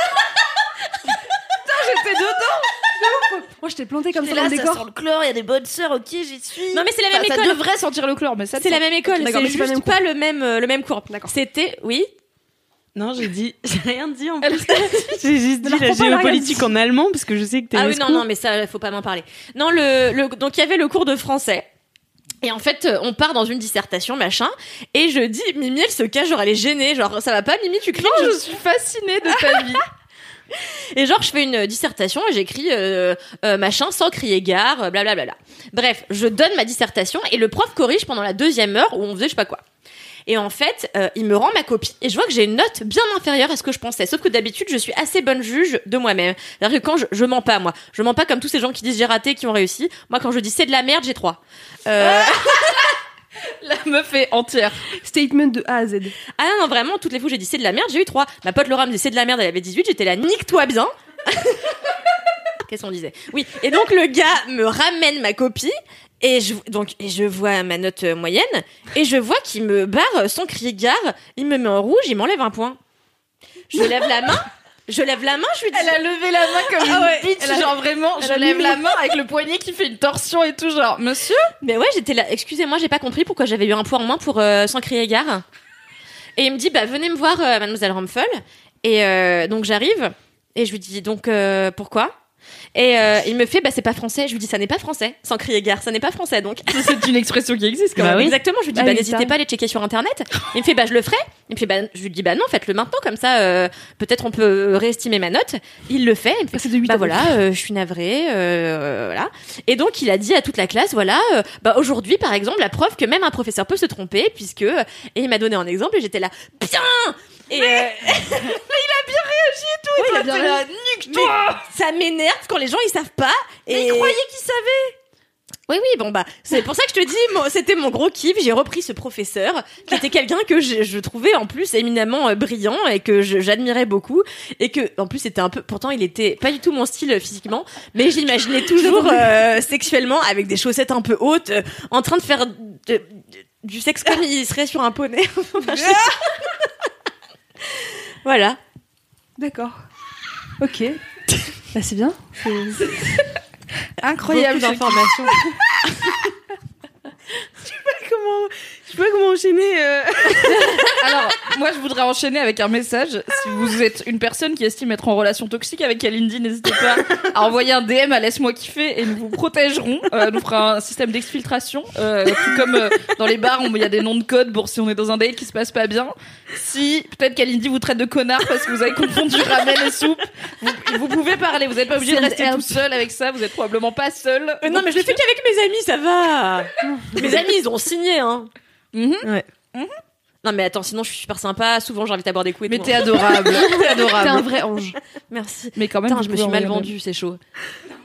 J'étais dedans. Moi, je t'ai planté comme ça Et dans là, le ça décor. sent le chlore, il y a des bonnes sœurs, ok, j'y suis. non mais c'est la même Enfin, ça école. devrait sentir le chlore, mais ça C'est la même école, c'est c'est pas le juste même pas le même euh, le même cours. D'accord. C'était oui. Non, j'ai dit. J'ai rien dit en plus. J'ai juste dit la géopolitique en allemand parce que je sais que t'es Ah oui non non mais ça faut pas m'en parler. Non le, le donc il y avait le cours de français. Et en fait, euh, on part dans une dissertation, machin, et je dis, Mimi, elle se cache, genre, elle est gênée, genre, ça va pas, Mimi, tu cries, Non, je suis fascinée de ta vie. Et genre, je fais une dissertation et j'écris euh, euh, machin sans crier gare, blablabla. Bref, je donne ma dissertation et le prof corrige pendant la deuxième heure où on faisait je sais pas quoi. Et en fait, euh, il me rend ma copie et je vois que j'ai une note bien inférieure à ce que je pensais. Sauf que d'habitude, je suis assez bonne juge de moi-même. C'est-à-dire que quand je, je mens pas, moi, je mens pas comme tous ces gens qui disent j'ai raté, qui ont réussi. Moi, quand je dis c'est de la merde, j'ai trois. Euh, La meuf est entière. Statement de A à Z. ah non, non, vraiment, toutes les fois où j'ai dit c'est de la merde, j'ai eu trois. Ma pote Laura me dit c'est de la merde, elle avait 18, j'étais là, nique-toi bien. Qu'est-ce qu'on disait? Oui, et donc le gars me ramène ma copie. Et je, donc, et je vois ma note euh, moyenne, et je vois qu'il me barre sans crier gare, il me met en rouge, il m'enlève un point. Je lève la main, je lève la main, je lui dis. Elle a levé la main comme Ah ouais, une bitch, a- genre vraiment, elle je lève la main avec le poignet qui fait une torsion et tout, genre, monsieur? Mais ouais, j'étais là. Excusez-moi, j'ai pas compris pourquoi j'avais eu un point en moins pour euh, sans crier gare. Et il me dit, bah venez me voir, euh, Mademoiselle Rumpel. Et euh, donc j'arrive et je lui dis donc pourquoi? Et euh, il me fait, bah c'est pas français. Je lui dis, ça n'est pas français, sans crier gare, ça n'est pas français donc. C'est une expression qui existe quand Bah même. oui. Exactement. Je lui dis, Ah bah oui, n'hésitez pas à aller checker sur internet. Il me fait, bah je le ferai. Il me fait, bah je lui dis, bah non, faites-le maintenant comme ça. euh, Peut-être on peut réestimer ma note. Il le fait. Il me fait, Ah, de 8 bah voilà, euh, je suis navrée, euh, voilà. Et donc il a dit à toute la classe, voilà, euh, bah aujourd'hui par exemple, la preuve que même un professeur peut se tromper, puisque et il m'a donné un exemple et j'étais là, bien. Et euh, Oui, il a bien raison. mais ça m'énerve quand les gens ils savent pas. Et... Il croyait qu'il savait Oui, oui, bon bah, c'est pour ça que je te dis, c'était mon gros kiff. J'ai repris ce professeur, qui était quelqu'un que je, je trouvais en plus éminemment euh, brillant et que j'admirais beaucoup, et que en plus c'était un peu, pourtant il était pas du tout mon style euh, physiquement, mais je l'imaginais toujours euh, sexuellement avec des chaussettes un peu hautes, euh, en train de faire de- de- du sexe comme il serait sur un poney. Enfin, je sais pas. Voilà. D'accord. Ok. Bah, c'est bien. C'est- Incroyable Beaucoup d'informations. Je sais pas comment enchaîner. euh. Alors, moi, je voudrais enchaîner avec un message. Si vous êtes une personne qui estime être en relation toxique avec Kalindi, n'hésitez pas à envoyer un DM à Laisse-moi kiffer et nous vous protégerons. Euh, nous ferons un système d'exfiltration. Euh, tout comme euh, dans les bars, où il y a des noms de code pour si on est dans un date qui se passe pas bien. Si peut-être Kalindi vous traite de connard parce que vous avez confondu ramen et soupe, vous, vous pouvez parler. Vous n'êtes pas obligé de Send rester help. tout seul avec ça. Vous êtes probablement pas seul. Euh, non, mais je le fais qu'avec mes amis, ça va. mes amis, ils ont signé, hein. Mhm. Ouais. Non, mais attends, sinon je suis super sympa. Souvent, j'invite à boire des coups et Mais tout. t'es adorable. T'es T'es adorable. un vrai ange. Merci. Mais quand même, Putain, vous je me pouvez suis mal envoyer vendue, c'est chaud.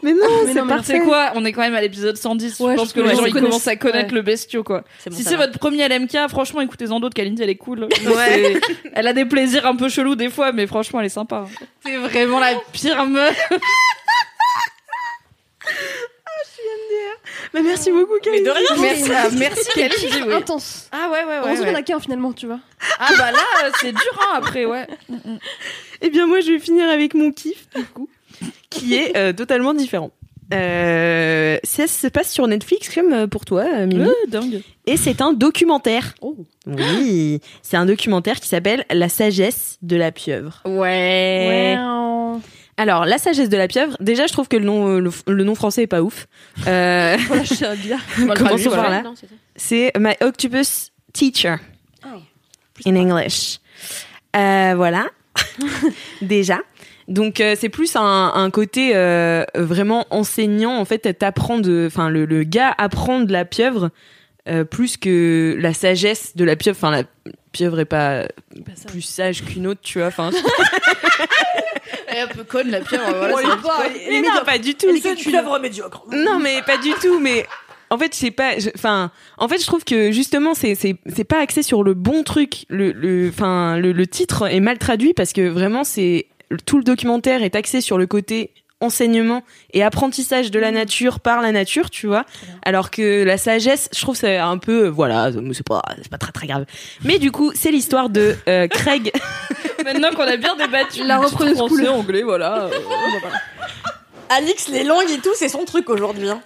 Mais non, Mais c'est non, mais Tu sais parfait. quoi? On est quand même à l'épisode 110. Ouais, je pense je- que ouais, les gens ils ils connaissent. commencent à connaître Ouais. le bestiau quoi. C'est bon, si ça c'est va. votre premier LMK, franchement, écoutez-en d'autres. Kalindi, elle est cool. Ouais. C'est- Elle a des plaisirs un peu chelous des fois, mais franchement, elle est sympa. C'est vraiment la pire meuf. Bah, merci beaucoup, Mais Kalindi. de rien. Merci, ah, merci oui. Intense. Ah ouais, ouais, ouais. Heureusement ouais. a qu'un finalement, tu vois. Ah bah là, c'est dur hein, après, ouais. Eh bien, moi, je vais finir avec mon kiff, du coup, qui est euh, totalement différent. Euh, ça se passe sur Netflix, comme euh, pour toi, euh, Mimi. dingue. Et c'est un documentaire. Oh. Oui, c'est un documentaire qui s'appelle La sagesse de la pieuvre. Ouais. Alors, La sagesse de la pieuvre, déjà, je trouve que le nom, euh, le, le nom français est pas ouf. Euh, Voilà, je sais bien. commençons par là. c'est My Octopus Teacher in English. Euh, voilà, déjà. Donc euh, c'est plus un, un côté euh, vraiment enseignant. En fait, t'apprends de, enfin le, le gars apprend de la pieuvre euh, plus que la sagesse de la pieuvre. Enfin la pieuvre est pas plus sage qu'une autre, tu vois. Enfin, Elle est un peu conne la pire. Voilà, Oh, c'est est pas- elle est non, pas du tout. Elle est que une œuvre médiocre. Non, mais pas du tout. Mais en fait, je sais pas. Enfin, en fait, je trouve que justement, c'est c'est c'est pas axé sur le bon truc. Le le enfin le, le titre est mal traduit parce que vraiment, c'est tout le documentaire est axé sur le côté enseignement et apprentissage de la nature par la nature, tu vois. Alors que la sagesse, je trouve c'est un peu euh, voilà, c'est pas c'est pas très très grave. Mais du coup, c'est l'histoire de euh, Craig. Maintenant qu'on a bien débattu, La repreneuse français, anglais, voilà. euh, voilà. Alix, les langues et tout, c'est son truc aujourd'hui. Hein.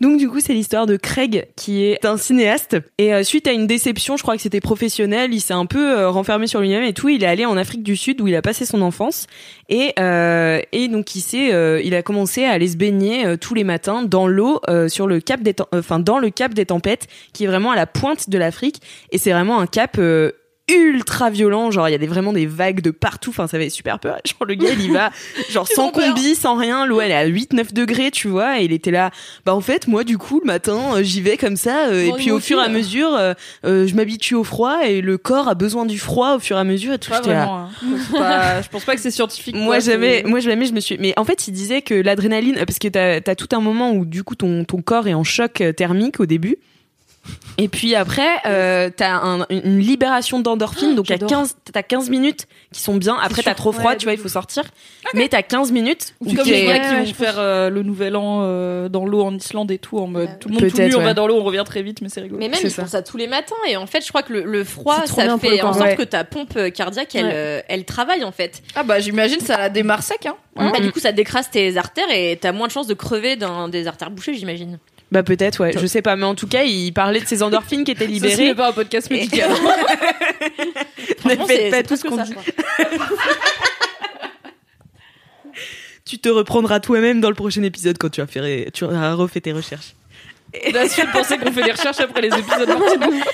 Donc du coup, c'est l'histoire de Craig qui est un cinéaste et euh, suite à une déception, je crois que c'était professionnel, il s'est un peu euh, renfermé sur lui-même et tout. Il est allé en Afrique du Sud où il a passé son enfance et euh, et donc il s'est, euh, il a commencé à aller se baigner euh, tous les matins dans l'eau sur le cap des, enfin dans le cap des tempêtes qui est vraiment à la pointe de l'Afrique et c'est vraiment un cap ultra violent genre il y a des, vraiment des vagues de partout enfin ça fait super peur genre le gars il y va genre sans combi sans rien l'eau elle est à 8 9 degrés tu vois et il était là bah en fait moi du coup le matin euh, j'y vais comme ça euh, et puis au fur et à aussi, mesure euh, euh, je m'habitue au froid et le corps a besoin du froid au fur et à mesure et tout Pas vraiment. hein. Pas- Je pense pas que c'est scientifique. moi jamais, moi jamais je me suis. Mais en fait, il disait que l'adrénaline, parce que t'as as tout un moment où du coup ton ton corps est en choc euh, thermique au début. Et puis après, euh, t'as un- une libération d'endorphine, donc à j'adore. 15, t'as 15 minutes qui sont bien. Après, t'as trop froid, Ouais, tu vois, il faut sortir. Mais t'as 15 minutes où Comme tu les es- gars qui vont faire euh, le nouvel an euh, dans l'eau en Islande et tout, en mode tout le monde tout nu, on va dans l'eau, on revient très vite, mais c'est rigolo. Mais même, ils ça. font ça tous les matins. Et en fait, je crois que le, le froid, ça fait en sorte Ouais. que ta pompe cardiaque, elle, Ouais. euh, elle travaille en fait. Ah bah j'imagine ça la démarre sec, hein. Bah, du coup, ça décrase tes artères et t'as moins de chances de crever d'un des artères bouchées, j'imagine. Bah peut-être, ouais. Je sais pas, mais en tout cas, il parlait de ces endorphines qui étaient libérées. n'est pas un podcast médical. Ne faites c'est- pas tout ce qu'on ça, dit. Tu te reprendras toi-même dans le prochain épisode quand tu as fait, tu refait tes recherches. La suite pensait qu'on fait des recherches après les épisodes.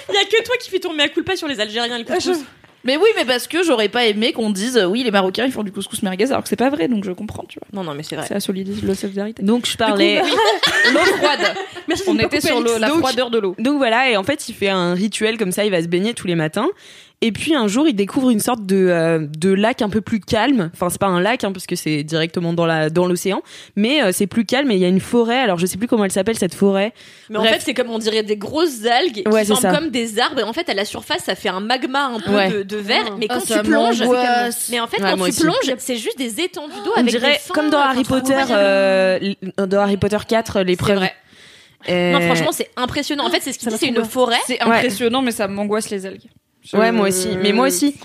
Il y a que toi qui fais ton mea culpa sur les Algériens et le couscous. Mais oui, mais parce que j'aurais pas aimé qu'on dise euh, oui, les Marocains ils font du couscous merguez alors que c'est pas vrai, donc je comprends, tu vois. Non, non, mais c'est vrai. C'est la solidité, la solidarité. Donc je parlais. L'eau froide. Merci, On était sur l'eau, Alix. la Donc- froideur de l'eau. Donc voilà, et en fait, il fait un rituel comme ça, il va se baigner tous les matins. Et puis un jour, il découvre une sorte de, euh, de lac un peu plus calme. Enfin, c'est pas un lac, hein, parce que c'est directement dans la dans l'océan, mais euh, c'est plus calme. Et il y a une forêt. Alors, je sais plus comment elle s'appelle cette forêt. Mais en fait, c'est comme on dirait des grosses algues Ouais, qui c'est forment ça. comme des arbres. Et en fait, à la surface, ça fait un magma un peu Ouais. de, de verre. Mais Ah, quand tu plonges, mais en fait, Ouais, quand tu aussi. plonges, c'est juste des étendues d'eau On avec dirait des fins, comme dans euh, Harry enfin, Potter, euh, dans Harry Potter 4, l'épreuve. Euh, Non, franchement, c'est impressionnant. En fait, c'est ce qu'il dit, c'est une forêt. C'est impressionnant, mais ça m'angoisse les algues. Ouais, moi aussi. Mais moi aussi.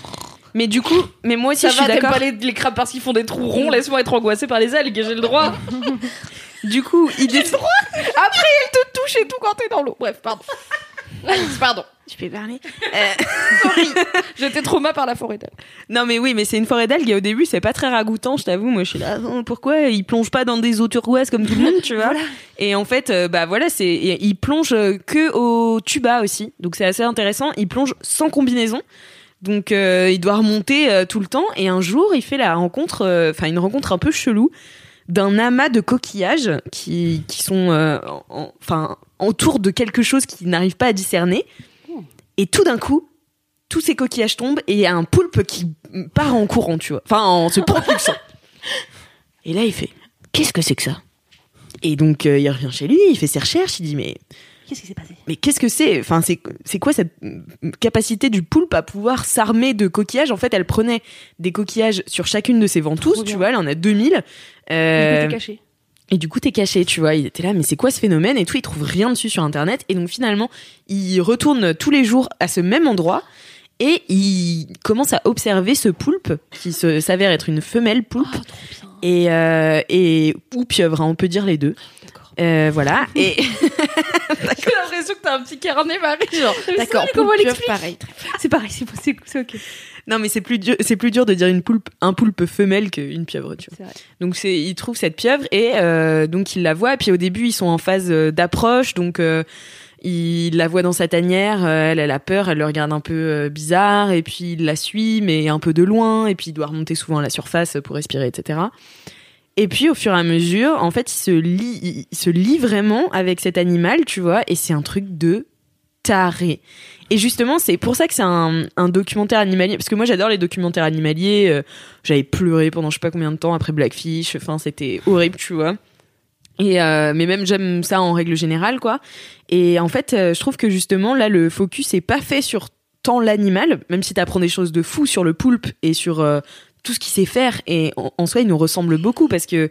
Mais du coup, mais moi aussi Ça je suis va, d'accord. pas les, les crabes parce qu'ils font des trous ronds. Laisse-moi être angoissée par les algues, j'ai le droit. Du coup, il décide. Après, elle te touche et tout quand t'es dans l'eau. Bref, pardon. Pardon. Je peux parler. J'étais trauma par la forêt d'algues. Non mais oui, mais c'est une forêt d'algues et au début c'est pas très ragoûtant, je t'avoue. Moi je suis là, oh, pourquoi ils plongent pas dans des eaux turquoises comme tout le monde, tu vois Et en fait, euh, bah voilà, c'est ils plongent euh, que au tuba aussi, donc c'est assez intéressant. Ils plongent sans combinaison. Donc euh, il doit remonter euh, tout le temps et un jour il fait la rencontre, euh, enfin une rencontre un peu chelou d'un amas de coquillages qui, qui sont euh, en- enfin autour de quelque chose qu'il n'arrive pas à discerner. Et tout d'un coup, tous ces coquillages tombent et il y a un poulpe qui part en courant, tu vois. Enfin, en se propulsant. et là, il fait Qu'est-ce que c'est que ça? Et donc, euh, il revient chez lui, il fait ses recherches, il dit Mais, Qu'est-ce qui s'est passé? mais qu'est-ce que c'est? Enfin, c'est quoi cette capacité du poulpe à pouvoir s'armer de coquillages? En fait, elle prenait des coquillages sur chacune de ses ventouses, tu vois, elle en a 2000. Euh, J'étais caché. Et du coup, t'es caché, tu vois. Il était là, mais c'est quoi ce phénomène Et tout, il trouve rien dessus sur Internet. Et donc, finalement, il retourne tous les jours à ce même endroit et il commence à observer ce poulpe qui se- s'avère être une femelle poulpe. Oh, trop bien. Et, euh, et ou pieuvre, hein, on peut dire les deux. D'accord. Euh, voilà. Et J'ai l'impression que t'as un petit carnet, Marie. Genre, D'accord, comment pareil. C'est pareil, c'est ok. Non, mais c'est plus dur, c'est plus dur de dire une poulpe, un poulpe femelle qu'une pieuvre, tu vois. Donc c'est, il trouve cette pieuvre et euh, donc il la voit. Et puis au début ils sont en phase euh, d'approche, donc euh, il la voit dans sa tanière. elle, elle a peur, elle le regarde un peu bizarre et puis il la suit mais un peu de loin. Et puis il doit remonter souvent à la surface pour respirer, etc. Et puis au fur et à mesure, en fait, il se lie, il se lie vraiment avec cet animal, tu vois. Et c'est un truc de taré. Et justement, c'est pour ça que c'est un, documentaire animalier. Parce que moi, j'adore les documentaires animaliers. euh, J'avais pleuré pendant je sais pas combien de temps après Blackfish. Enfin, c'était horrible, tu vois. Et euh, mais même j'aime ça en règle générale, quoi. Et en fait, euh, je trouve que justement là, le focus est pas fait sur tant l'animal, même si t'apprends des choses de fou sur le poulpe et sur tout ce qu'il sait faire. Et en, en soi, il nous ressemble beaucoup parce que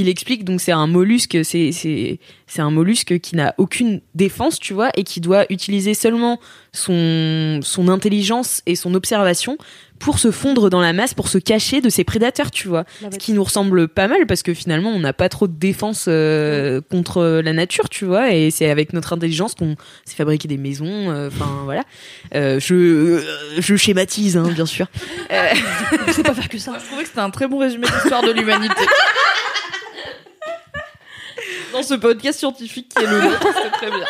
il explique donc c'est un mollusque, c'est c'est c'est un mollusque qui n'a aucune défense, tu vois, et qui doit utiliser seulement son son intelligence et son observation pour se fondre dans la masse, pour se cacher de ses prédateurs, tu vois. Ce qui nous ressemble pas mal parce que finalement on n'a pas trop de défense euh, contre la nature, tu vois, et c'est avec notre intelligence qu'on s'est fabriqué des maisons. euh, Enfin voilà, Euh, je euh, je schématise hein, bien sûr. Euh, Je sais pas faire que ça. Je trouvais que c'était un très bon résumé de l'histoire de l'humanité. Dans ce podcast scientifique qui est le c'était très bien.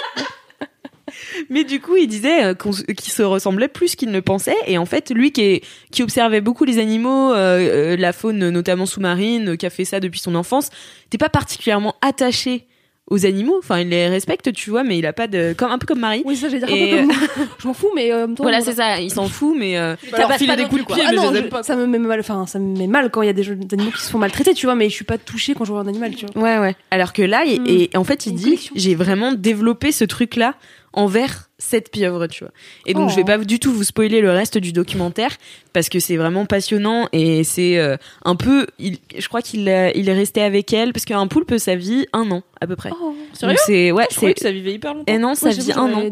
Mais du coup, il disait euh, qu'il se ressemblait plus qu'il ne pensait. Et en fait, lui qui, observait beaucoup les animaux, euh, euh, la faune notamment sous-marine, qui a fait ça depuis son enfance, n'était pas particulièrement attaché aux animaux. Enfin, il les respecte, tu vois, mais il a pas de... Comme, un peu comme Marie. Oui, ça, j'ai dire un peu comme moi. Je m'en fous, mais euh, toi, Voilà, c'est ça. Il s'en fout, mais... euh, Bah, alors, passes filer pas des coups de pied, Ah mais non, je les je- aime pas. ça me met mal. Enfin, ça me met mal quand il y a des jeux d'animaux qui se font maltraiter, tu vois. Mais je suis pas touchée quand je vois un animal, tu vois. Ouais, ouais. Alors que là, et, Mm. et en fait, il Une dit, j'ai vraiment développé ce truc-là envers cette pieuvre, tu vois. Et donc, Oh. je vais pas du tout vous spoiler le reste du documentaire parce que c'est vraiment passionnant et c'est euh, un peu, il, je crois qu'il il est resté avec elle parce qu'un poulpe, ça vit un an à peu près. Oh, Sérieux? c'est ouais, Je croyais c'est que ça vivait hyper longtemps. et non, ça Ouais, vit un an.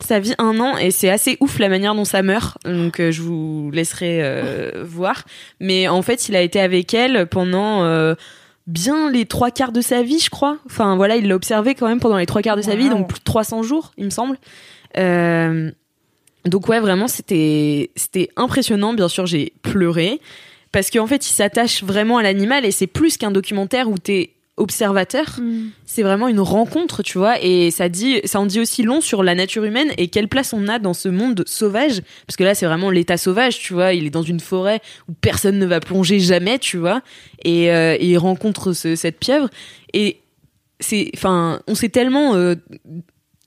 ça vit un an et c'est assez ouf la manière dont ça meurt. Donc euh, je vous laisserai euh, voir. Mais en fait, il a été avec elle pendant bien les trois quarts de sa vie, je crois. Enfin voilà, il l'a observé quand même pendant les trois quarts de sa vie, donc plus de 300 jours, il me semble. Euh, donc ouais, vraiment, c'était c'était impressionnant. Bien sûr, j'ai pleuré parce qu'en fait, il s'attache vraiment à l'animal et c'est plus qu'un documentaire où t'es observateur c'est vraiment une rencontre, tu vois, et ça dit, ça en dit aussi long sur la nature humaine et quelle place on a dans ce monde sauvage, parce que là c'est vraiment l'état sauvage, tu vois, il est dans une forêt où personne ne va plonger jamais, tu vois, et, euh, et il rencontre ce- cette pieuvre et c'est, enfin, on s'est tellement euh,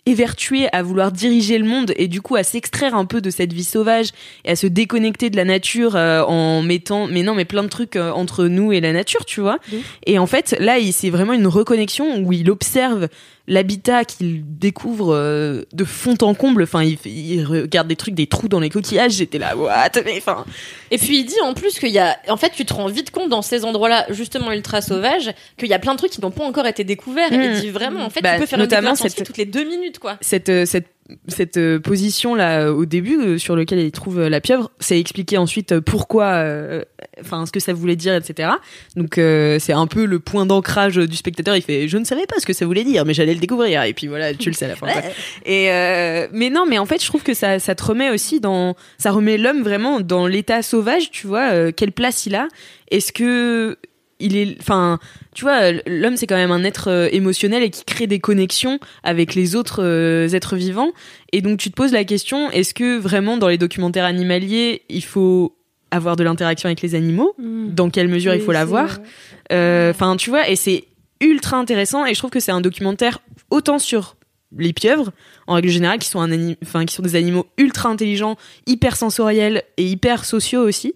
évertué à vouloir diriger le monde et du coup à s'extraire un peu de cette vie sauvage et à se déconnecter de la nature euh, en mettant mais non mais plein de trucs euh, entre nous et la nature tu vois. Et en fait là c'est vraiment une reconnexion où il observe l'habitat qu'il découvre euh, de fond en comble enfin il, il regarde des trucs des trous dans les coquillages j'étais là what mais enfin Et puis il dit en plus qu'il y a, en fait, tu te rends vite compte dans ces endroits-là, justement ultra sauvages, qu'il y a plein de trucs qui n'ont pas encore été découverts. Et Mm. il dit vraiment, en fait, Bah, tu peux faire notamment une cette- toutes les deux minutes, quoi. cette, euh, cette cette euh, position là au début euh, sur lequel il trouve euh, la pieuvre, c'est expliqué ensuite pourquoi, enfin ce que ça voulait dire, etc. Donc c'est un peu le point d'ancrage du spectateur. Il fait, je ne savais pas ce que ça voulait dire, mais j'allais le découvrir. Et puis voilà, tu le sais à la fin. quoi. Et mais non, mais en fait, je trouve que ça, ça te remet aussi dans, ça remet l'homme vraiment dans l'état sauvage. Tu vois, quelle place il a Est-ce que il est, enfin, tu vois, l'homme c'est quand même un être euh, émotionnel et qui crée des connexions avec les autres euh, êtres vivants. Et donc tu te poses la question est-ce que vraiment dans les documentaires animaliers il faut avoir de l'interaction avec les animaux? Mm. Dans quelle mesure il faut l'avoir? Euh, Enfin, tu vois, et c'est ultra intéressant. Et je trouve que c'est un documentaire autant sur les pieuvres, en règle générale, qui sont, un ani- enfin, qui sont des animaux ultra intelligents, hyper sensoriels et hyper sociaux aussi,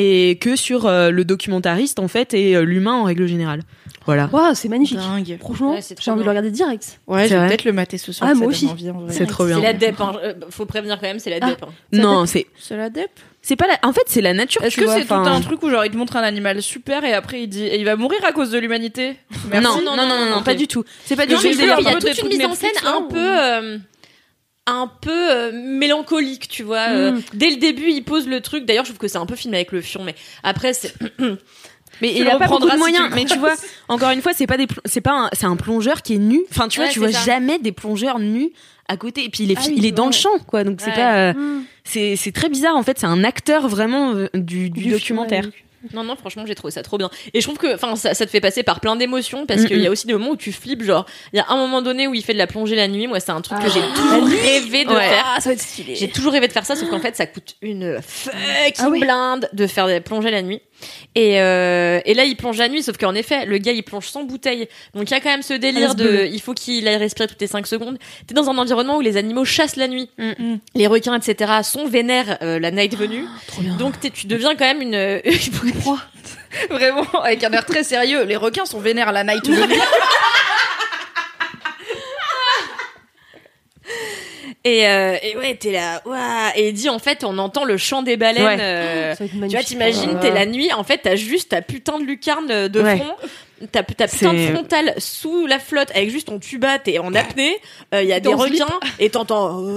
et que sur euh, le documentariste, en fait, et euh, l'humain en règle générale. Voilà. Waouh, c'est magnifique. Dingue. Franchement, Ouais, c'est trop j'ai envie de bien. le regarder direct. Ouais, je vais peut-être le mater ce soir. Ah, ça moi donne aussi. envie, en vrai. C'est trop bien. C'est la dep. Hein. Euh, Faut prévenir quand même, c'est la Ah. dep. hein. Non, c'est C'est la dep. c'est pas la... en fait c'est la nature. Est-ce tu que vois, c'est tout enfin- un truc où genre il te montre un animal super et après il dit et il va mourir à cause de l'humanité? Merci. non, non, non, non, pas du tout. C'est pas du tout. le délire. Il y a toute une mise en scène un peu. euh, un peu euh, mélancolique, tu vois. euh, Mm. dès le début, il pose le truc. D'ailleurs, je trouve que c'est un peu filmé avec le fion, mais après, c'est. Mais il a pas beaucoup de moyens. mais tu vois, encore une fois, c'est pas des, c'est pas, un, c'est un plongeur qui est nu. Enfin, tu vois, Ouais, tu vois ça. jamais des plongeurs nus à côté. Et puis il est, Ah oui, il est dans le champ, quoi. Donc c'est pas, euh, Mm. c'est, c'est très bizarre. En fait, c'est un acteur vraiment du, du, Du documentaire. film, Non, non, franchement, j'ai trouvé ça trop bien. Et je trouve que, enfin, ça, ça te fait passer par plein d'émotions parce qu'il Mm, y a aussi des moments où tu flippes. Genre, il y a un moment donné où il fait de la plongée la nuit. Moi, c'est un truc que j'ai toujours rêvé de Ouais. faire. Ah, ça va être stylé. J'ai toujours rêvé de faire ça, sauf qu'en fait, ça coûte une fucking Ah oui. blinde de faire des plongées la nuit. Et, euh, et là, il plonge la nuit, sauf qu'en effet, le gars, il plonge sans bouteille. Donc, il y a quand même ce délire Ah, de, bleu. il faut qu'il aille respirer toutes les 5 secondes. T'es dans un environnement où les animaux chassent la nuit. Mm. Les requins, etc., sont vénères euh, la night venue. Donc, tu deviens quand même une, Vraiment, avec un air très sérieux. Les requins sont vénères la night venue. Et, euh, et ouais, t'es là, ouah. Et il dit en fait, on entend le chant des baleines. Ouais. euh, être tu vois, t'imagines, t'es la nuit, en fait, t'as juste ta putain de lucarne de Ouais. front. T'as ta putain de frontale sous la flotte avec juste ton tuba, t'es en apnée, il y a des slip. requins et t'entends.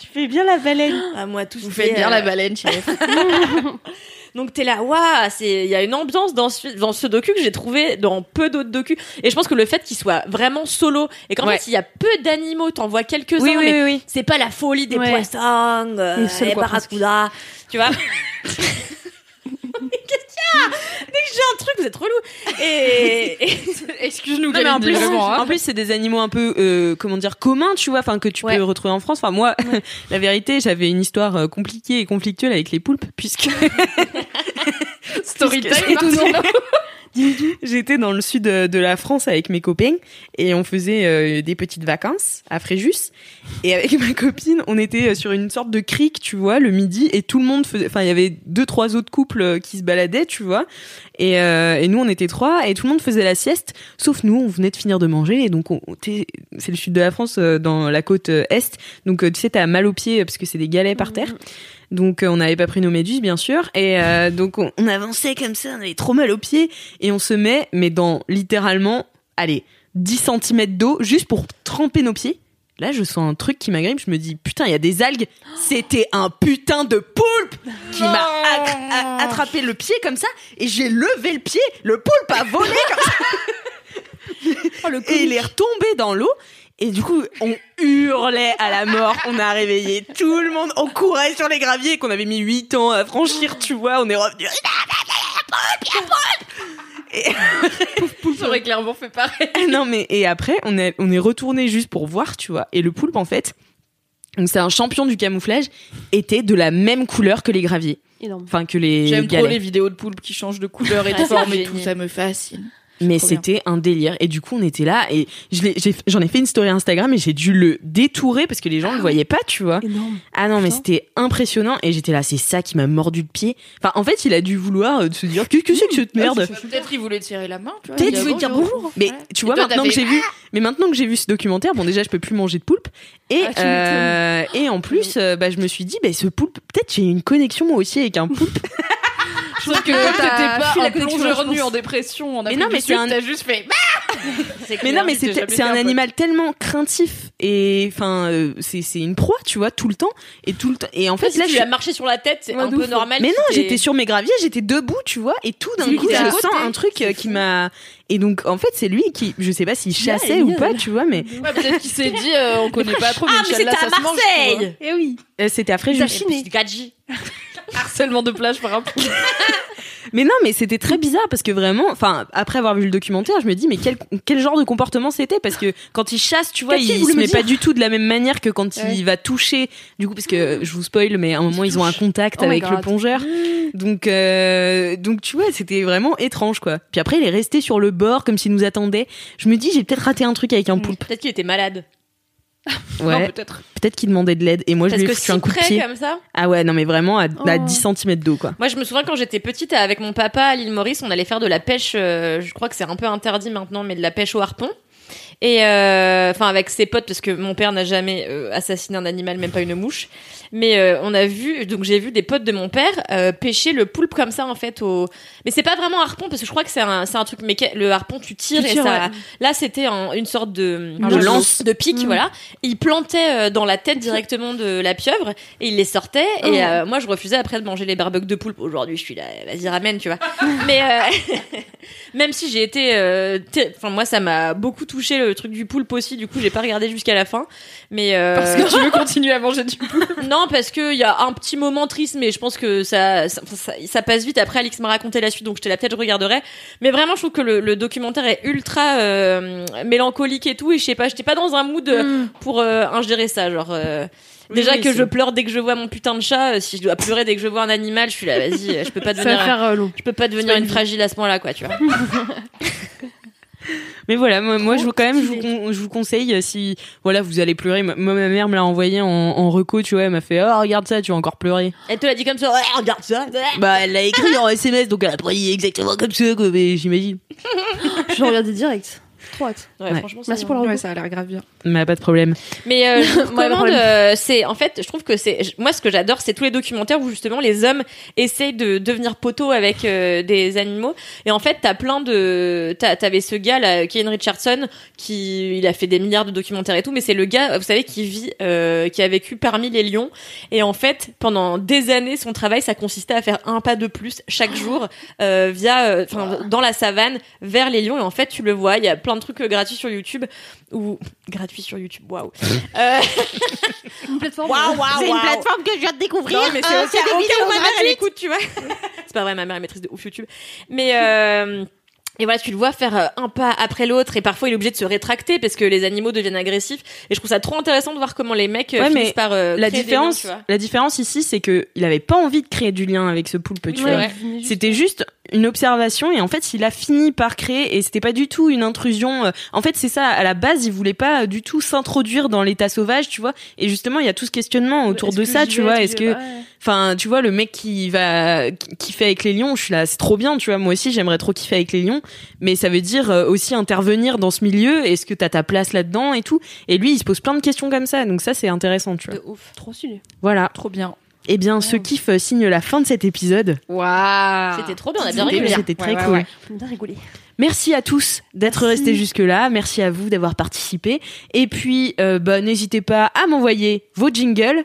Tu fais bien la baleine. Ah, moi, tout ce Vous faites bien euh, la baleine, Chirif. Donc t'es là, waouh, c'est, il y a une ambiance dans ce, dans ce docu que j'ai trouvé dans peu d'autres docus. Et je pense que le fait qu'il soit vraiment solo et qu'en Ouais. fait il y a peu d'animaux, t'en vois quelques-uns, Oui, oui, mais oui, c'est pas la folie des Ouais. poissons, euh, Les barracudas, tu vois. Qu'est-ce qu'il y a? Que j'ai un truc, vous êtes relou. Et, et- Excuse-nous, Non, mais en Kalindi, plus, vraiment. hein. en plus, c'est des animaux un peu, euh, comment dire, communs, tu vois, enfin que tu Ouais. peux retrouver en France. Enfin moi, la vérité, j'avais une histoire euh, compliquée et conflictuelle avec les poulpes, puisque Story Puisque time, c'est Martina. J'étais dans le sud de, la France avec mes copains et on faisait euh, des petites vacances à Fréjus. Et avec ma copine, on était euh, sur une sorte de crique, tu vois, le midi et tout le monde faisait, enfin, il y avait deux, trois autres couples euh, qui se baladaient, tu vois. Et, et nous, on était trois et tout le monde faisait la sieste, sauf nous, on venait de finir de manger et donc c'est le sud de la France, dans la côte est. Donc, tu sais, t'as mal aux pieds parce que c'est des galets par terre. Donc euh, on n'avait pas pris nos méduses bien sûr. Et euh, donc on, on avançait comme ça, on avait trop mal aux pieds. Et on se met mais dans littéralement allez 10 cm d'eau juste pour tremper nos pieds. Là, je sens un truc qui m'agrippe, je me dis putain, il y a des algues. C'était un putain de poulpe qui m'a a- attrapé le pied comme ça. Et j'ai levé le pied, le poulpe a volé comme ça. et il est retombé dans l'eau et du coup, on hurlait à la mort, on a réveillé tout le monde, on courait sur les graviers qu'on avait mis 8 ans à franchir, tu vois, on est revenu. Ça aurait clairement fait pareil. non mais et après on est on est retourné juste pour voir, tu vois, et le poulpe en fait, donc c'est un champion du camouflage, était de la même couleur que les graviers, Énorme. enfin que les J'aime trop les vidéos de poulpes qui changent de couleur et de forme et tout, ça me fascine. Mais c'était un délire. Et du coup, on était là et j'en ai, fait une story Instagram et j'ai dû le détourer parce que les gens ne le voyaient pas, tu vois. Énorme. Ah non, mais c'était impressionnant et j'étais là, c'est ça qui m'a mordu le pied. Enfin, en fait, il a dû vouloir euh, se dire qu'est-ce que c'est que cette merde? Peut-être il voulait te serrer la main, tu vois. Peut-être il veut dire bonjour. Mais Ouais. tu vois, toi, maintenant que j'ai vu, mais maintenant que j'ai vu ce documentaire, bon déjà je peux plus manger de poulpe et Ah, euh, et en plus, euh, bah je me suis dit, bah ce poulpe, peut-être j'ai une connexion moi aussi avec un poulpe. Je trouve que Ah, t'étais pas un plongeur nu en dépression en Mais non, mais c'est Sud, un- t'as juste fait Mais non, mais c'est un animal tellement craintif et enfin euh, c'est une proie, tu vois, tout le temps et tout le temps. Et en fait si là, tu as marché sur la tête, c'est Ouais, un peu normal. mais non, j'étais sur mes graviers, j'étais debout, tu vois, et tout d'un coup, je à côté. sens un truc euh, qui m'a. Et donc, en fait, c'est lui qui, je sais pas s'il chassait ou pas, tu vois, mais Ouais, peut-être qu'il s'est dit, euh, on connaît pas trop, Ah, mais c'était à mange. Marseille Eh oui. euh, c'était à Fréjus. Chiné. C'est Gadji. Harcèlement de plage par un poule. Mais non, mais c'était très bizarre parce que vraiment, enfin, après avoir vu le documentaire, je me dis, mais quel, quel genre de comportement c'était? Parce que quand il chasse, tu vois, il se me met pas du tout de la même manière que quand Ouais. il va toucher. Du coup, parce que je vous spoil, mais à un moment, ils ont un contact Oh avec le plongeur. Donc, euh, donc tu vois, c'était vraiment étrange, quoi. Puis après, il est resté sur le bord comme s'il nous attendait. Je me dis, j'ai peut-être raté un truc avec un poulpe. Peut-être qu'il était malade. Ouais. Peut-être. Peut-être qu'il demandait de l'aide et moi je lui ai foutu si un coup de pied. comme ça. Ah ouais, non mais vraiment à, à Oh. 10 cm d'eau quoi. Moi, je me souviens quand j'étais petite avec mon papa à l'île Maurice, on allait faire de la pêche. euh, je crois que c'est un peu interdit maintenant, mais de la pêche au harpon. Et euh, enfin avec ses potes parce que mon père n'a jamais euh, assassiné un animal, même pas une mouche. Mais euh, on a vu, donc j'ai vu des potes de mon père euh, pêcher le poulpe comme ça en fait au. Mais c'est pas vraiment un harpon parce que je crois que c'est un, c'est un truc. Mais le harpon tu tires, Tu et tires, ça. ouais. Là c'était un- une sorte de De lance. de pique, Mm. voilà. Et il plantait euh, dans la tête directement de la pieuvre et il les sortait. Oh. Et euh, moi, je refusais après de manger les barbecues de poulpe. Aujourd'hui, je suis là, vas-y ramène, tu vois. Mais euh, même si j'ai été, euh, enfin moi, ça m'a beaucoup touché le truc du poulpe aussi. Du coup, j'ai pas regardé jusqu'à la fin. Mais euh, Parce que tu veux continuer à manger du poulpe. non, parce que il y a un petit moment triste, mais je pense que ça, ça, ça, ça passe vite. Après, Alix m'a raconté la suite, donc j'étais là, peut-être je regarderai. Mais vraiment, je trouve que le, le documentaire est ultra euh, mélancolique et tout. Et je sais pas, j'étais pas dans un mood euh, pour euh, ingérer ça. Genre, euh, déjà oui, que je pleure dès que je vois mon putain de chat. Si je dois pleurer dès que je vois un animal, je suis là, vas-y, je peux pas devenir, faire je peux pas devenir une fragile à ce point-là, quoi, tu vois. Mais voilà, moi, moi, je vous quand même je vous, con- je vous conseille euh, si voilà, vous allez pleurer. Moi ma mère me l'a envoyé en, en reco, tu vois, elle m'a fait "Oh, regarde ça, tu vas encore pleurer." Elle te l'a dit comme ça, ouais, regarde ça. Bah, elle l'a écrit en SMS donc elle a pris exactement comme ça quoi, mais j'imagine. Je vais regarder direct. Trop hâte. Ouais, Ouais. franchement, c'est Merci bien. pour la Ouais, ça a l'air grave bien. Mais pas de problème. Mais euh, je recommande, euh, c'est en fait, je trouve que c'est moi ce que j'adore, c'est tous les documentaires où justement les hommes essayent de devenir poteaux avec euh, des animaux. Et en fait, t'as plein de, t'as- t'avais ce gars là, Ken Richardson, qui il a fait des milliards de documentaires et tout, mais c'est le gars, vous savez, qui vit, euh, qui a vécu parmi les lions. Et en fait, pendant des années, son travail, ça consistait à faire un pas de plus chaque jour euh, via, euh, enfin, dans la savane vers les lions. Et en fait, tu le vois, il y a plein de trucs euh, gratuits sur YouTube ou gratuits sur YouTube. Waouh. Euh, Une plateforme. Waouh, waouh, C'est une plateforme que je viens de découvrir. Non, mais c'est Euh, au cas, où ma mère elle écoute, tu vois. c'est pas vrai, ma mère est maîtrise de ouf YouTube. Mais euh, et voilà, tu le vois faire euh, un pas après l'autre et parfois il est obligé de se rétracter parce que les animaux deviennent agressifs. Et je trouve ça trop intéressant de voir comment les mecs euh, Ouais, finissent mais par euh, La créer des différence, liens, tu vois. la différence ici, c'est que il avait pas envie de créer du lien avec ce poulpe, tu Ouais, vois. ouais. C'était juste une observation et en fait il a fini par créer et c'était pas du tout une intrusion euh, en fait c'est ça à la base il voulait pas du tout s'introduire dans l'état sauvage tu vois et justement il y a tout ce questionnement autour de que ça tu vois est-ce que enfin tu vois le mec qui va fait avec les lions je suis là c'est trop bien tu vois moi aussi j'aimerais trop kiffer avec les lions mais ça veut dire euh, aussi intervenir dans ce milieu est-ce que t'as ta place là-dedans et tout? Et lui il se pose plein de questions comme ça donc ça c'est intéressant tu vois De ouf. Trop stylé. voilà Trop bien. et bien ce kiff euh, signe la fin de cet épisode Waouh. C'était trop bien, on a bien C'était- rigolé. c'était très Ouais, ouais, cool bien rigolé. Merci à tous d'être restés jusque-là. Merci à vous d'avoir participé. Et puis, euh, bah, n'hésitez pas à m'envoyer vos jingles.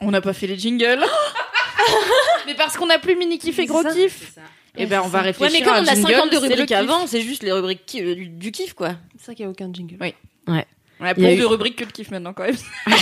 On n'a pas fait les jingles. mais parce qu'on a plus mini kiff et gros ça. kiff. Et ben on va Ouais, réfléchir mais comme à on a jingle, 52 c'est le rubriques avant, c'est juste les rubriques euh, du, du kiff, quoi. C'est ça qu'il n'y a aucun jingle. Ouais. On a Il y a plus eu- de rubriques que de kiff maintenant quand même.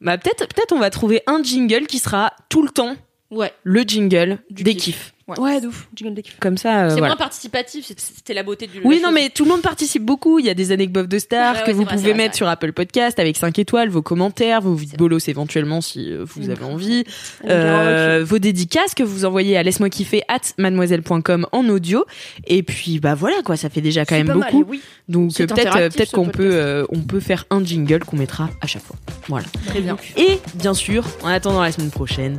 Bah, peut-être, peut-être on va trouver un jingle qui sera tout le temps Ouais. le jingle Du des kiff. kiffs. Ouais, de ouf. Jingle des kiffs. Comme ça, euh, C'est voilà. moins participatif, c'était la beauté du. Oui, non, chose. mais tout le monde participe beaucoup. Il y a des anecdotes de stars Ouais, ouais, que vous vrai, pouvez vrai, mettre sur Apple Podcast avec 5 étoiles, vos commentaires, vos vides bolos éventuellement si euh, vous avez envie, euh, vos dédicaces que vous envoyez à laisse-moi kiffer at mademoiselle.com en audio. Et puis, bah voilà, quoi, ça fait déjà quand même pas mal, beaucoup. oui. Donc peut-être euh, peut-être qu'on peut euh, on peut faire un jingle qu'on mettra à chaque fois. Voilà. Très bien. Et bien sûr, en attendant la semaine prochaine,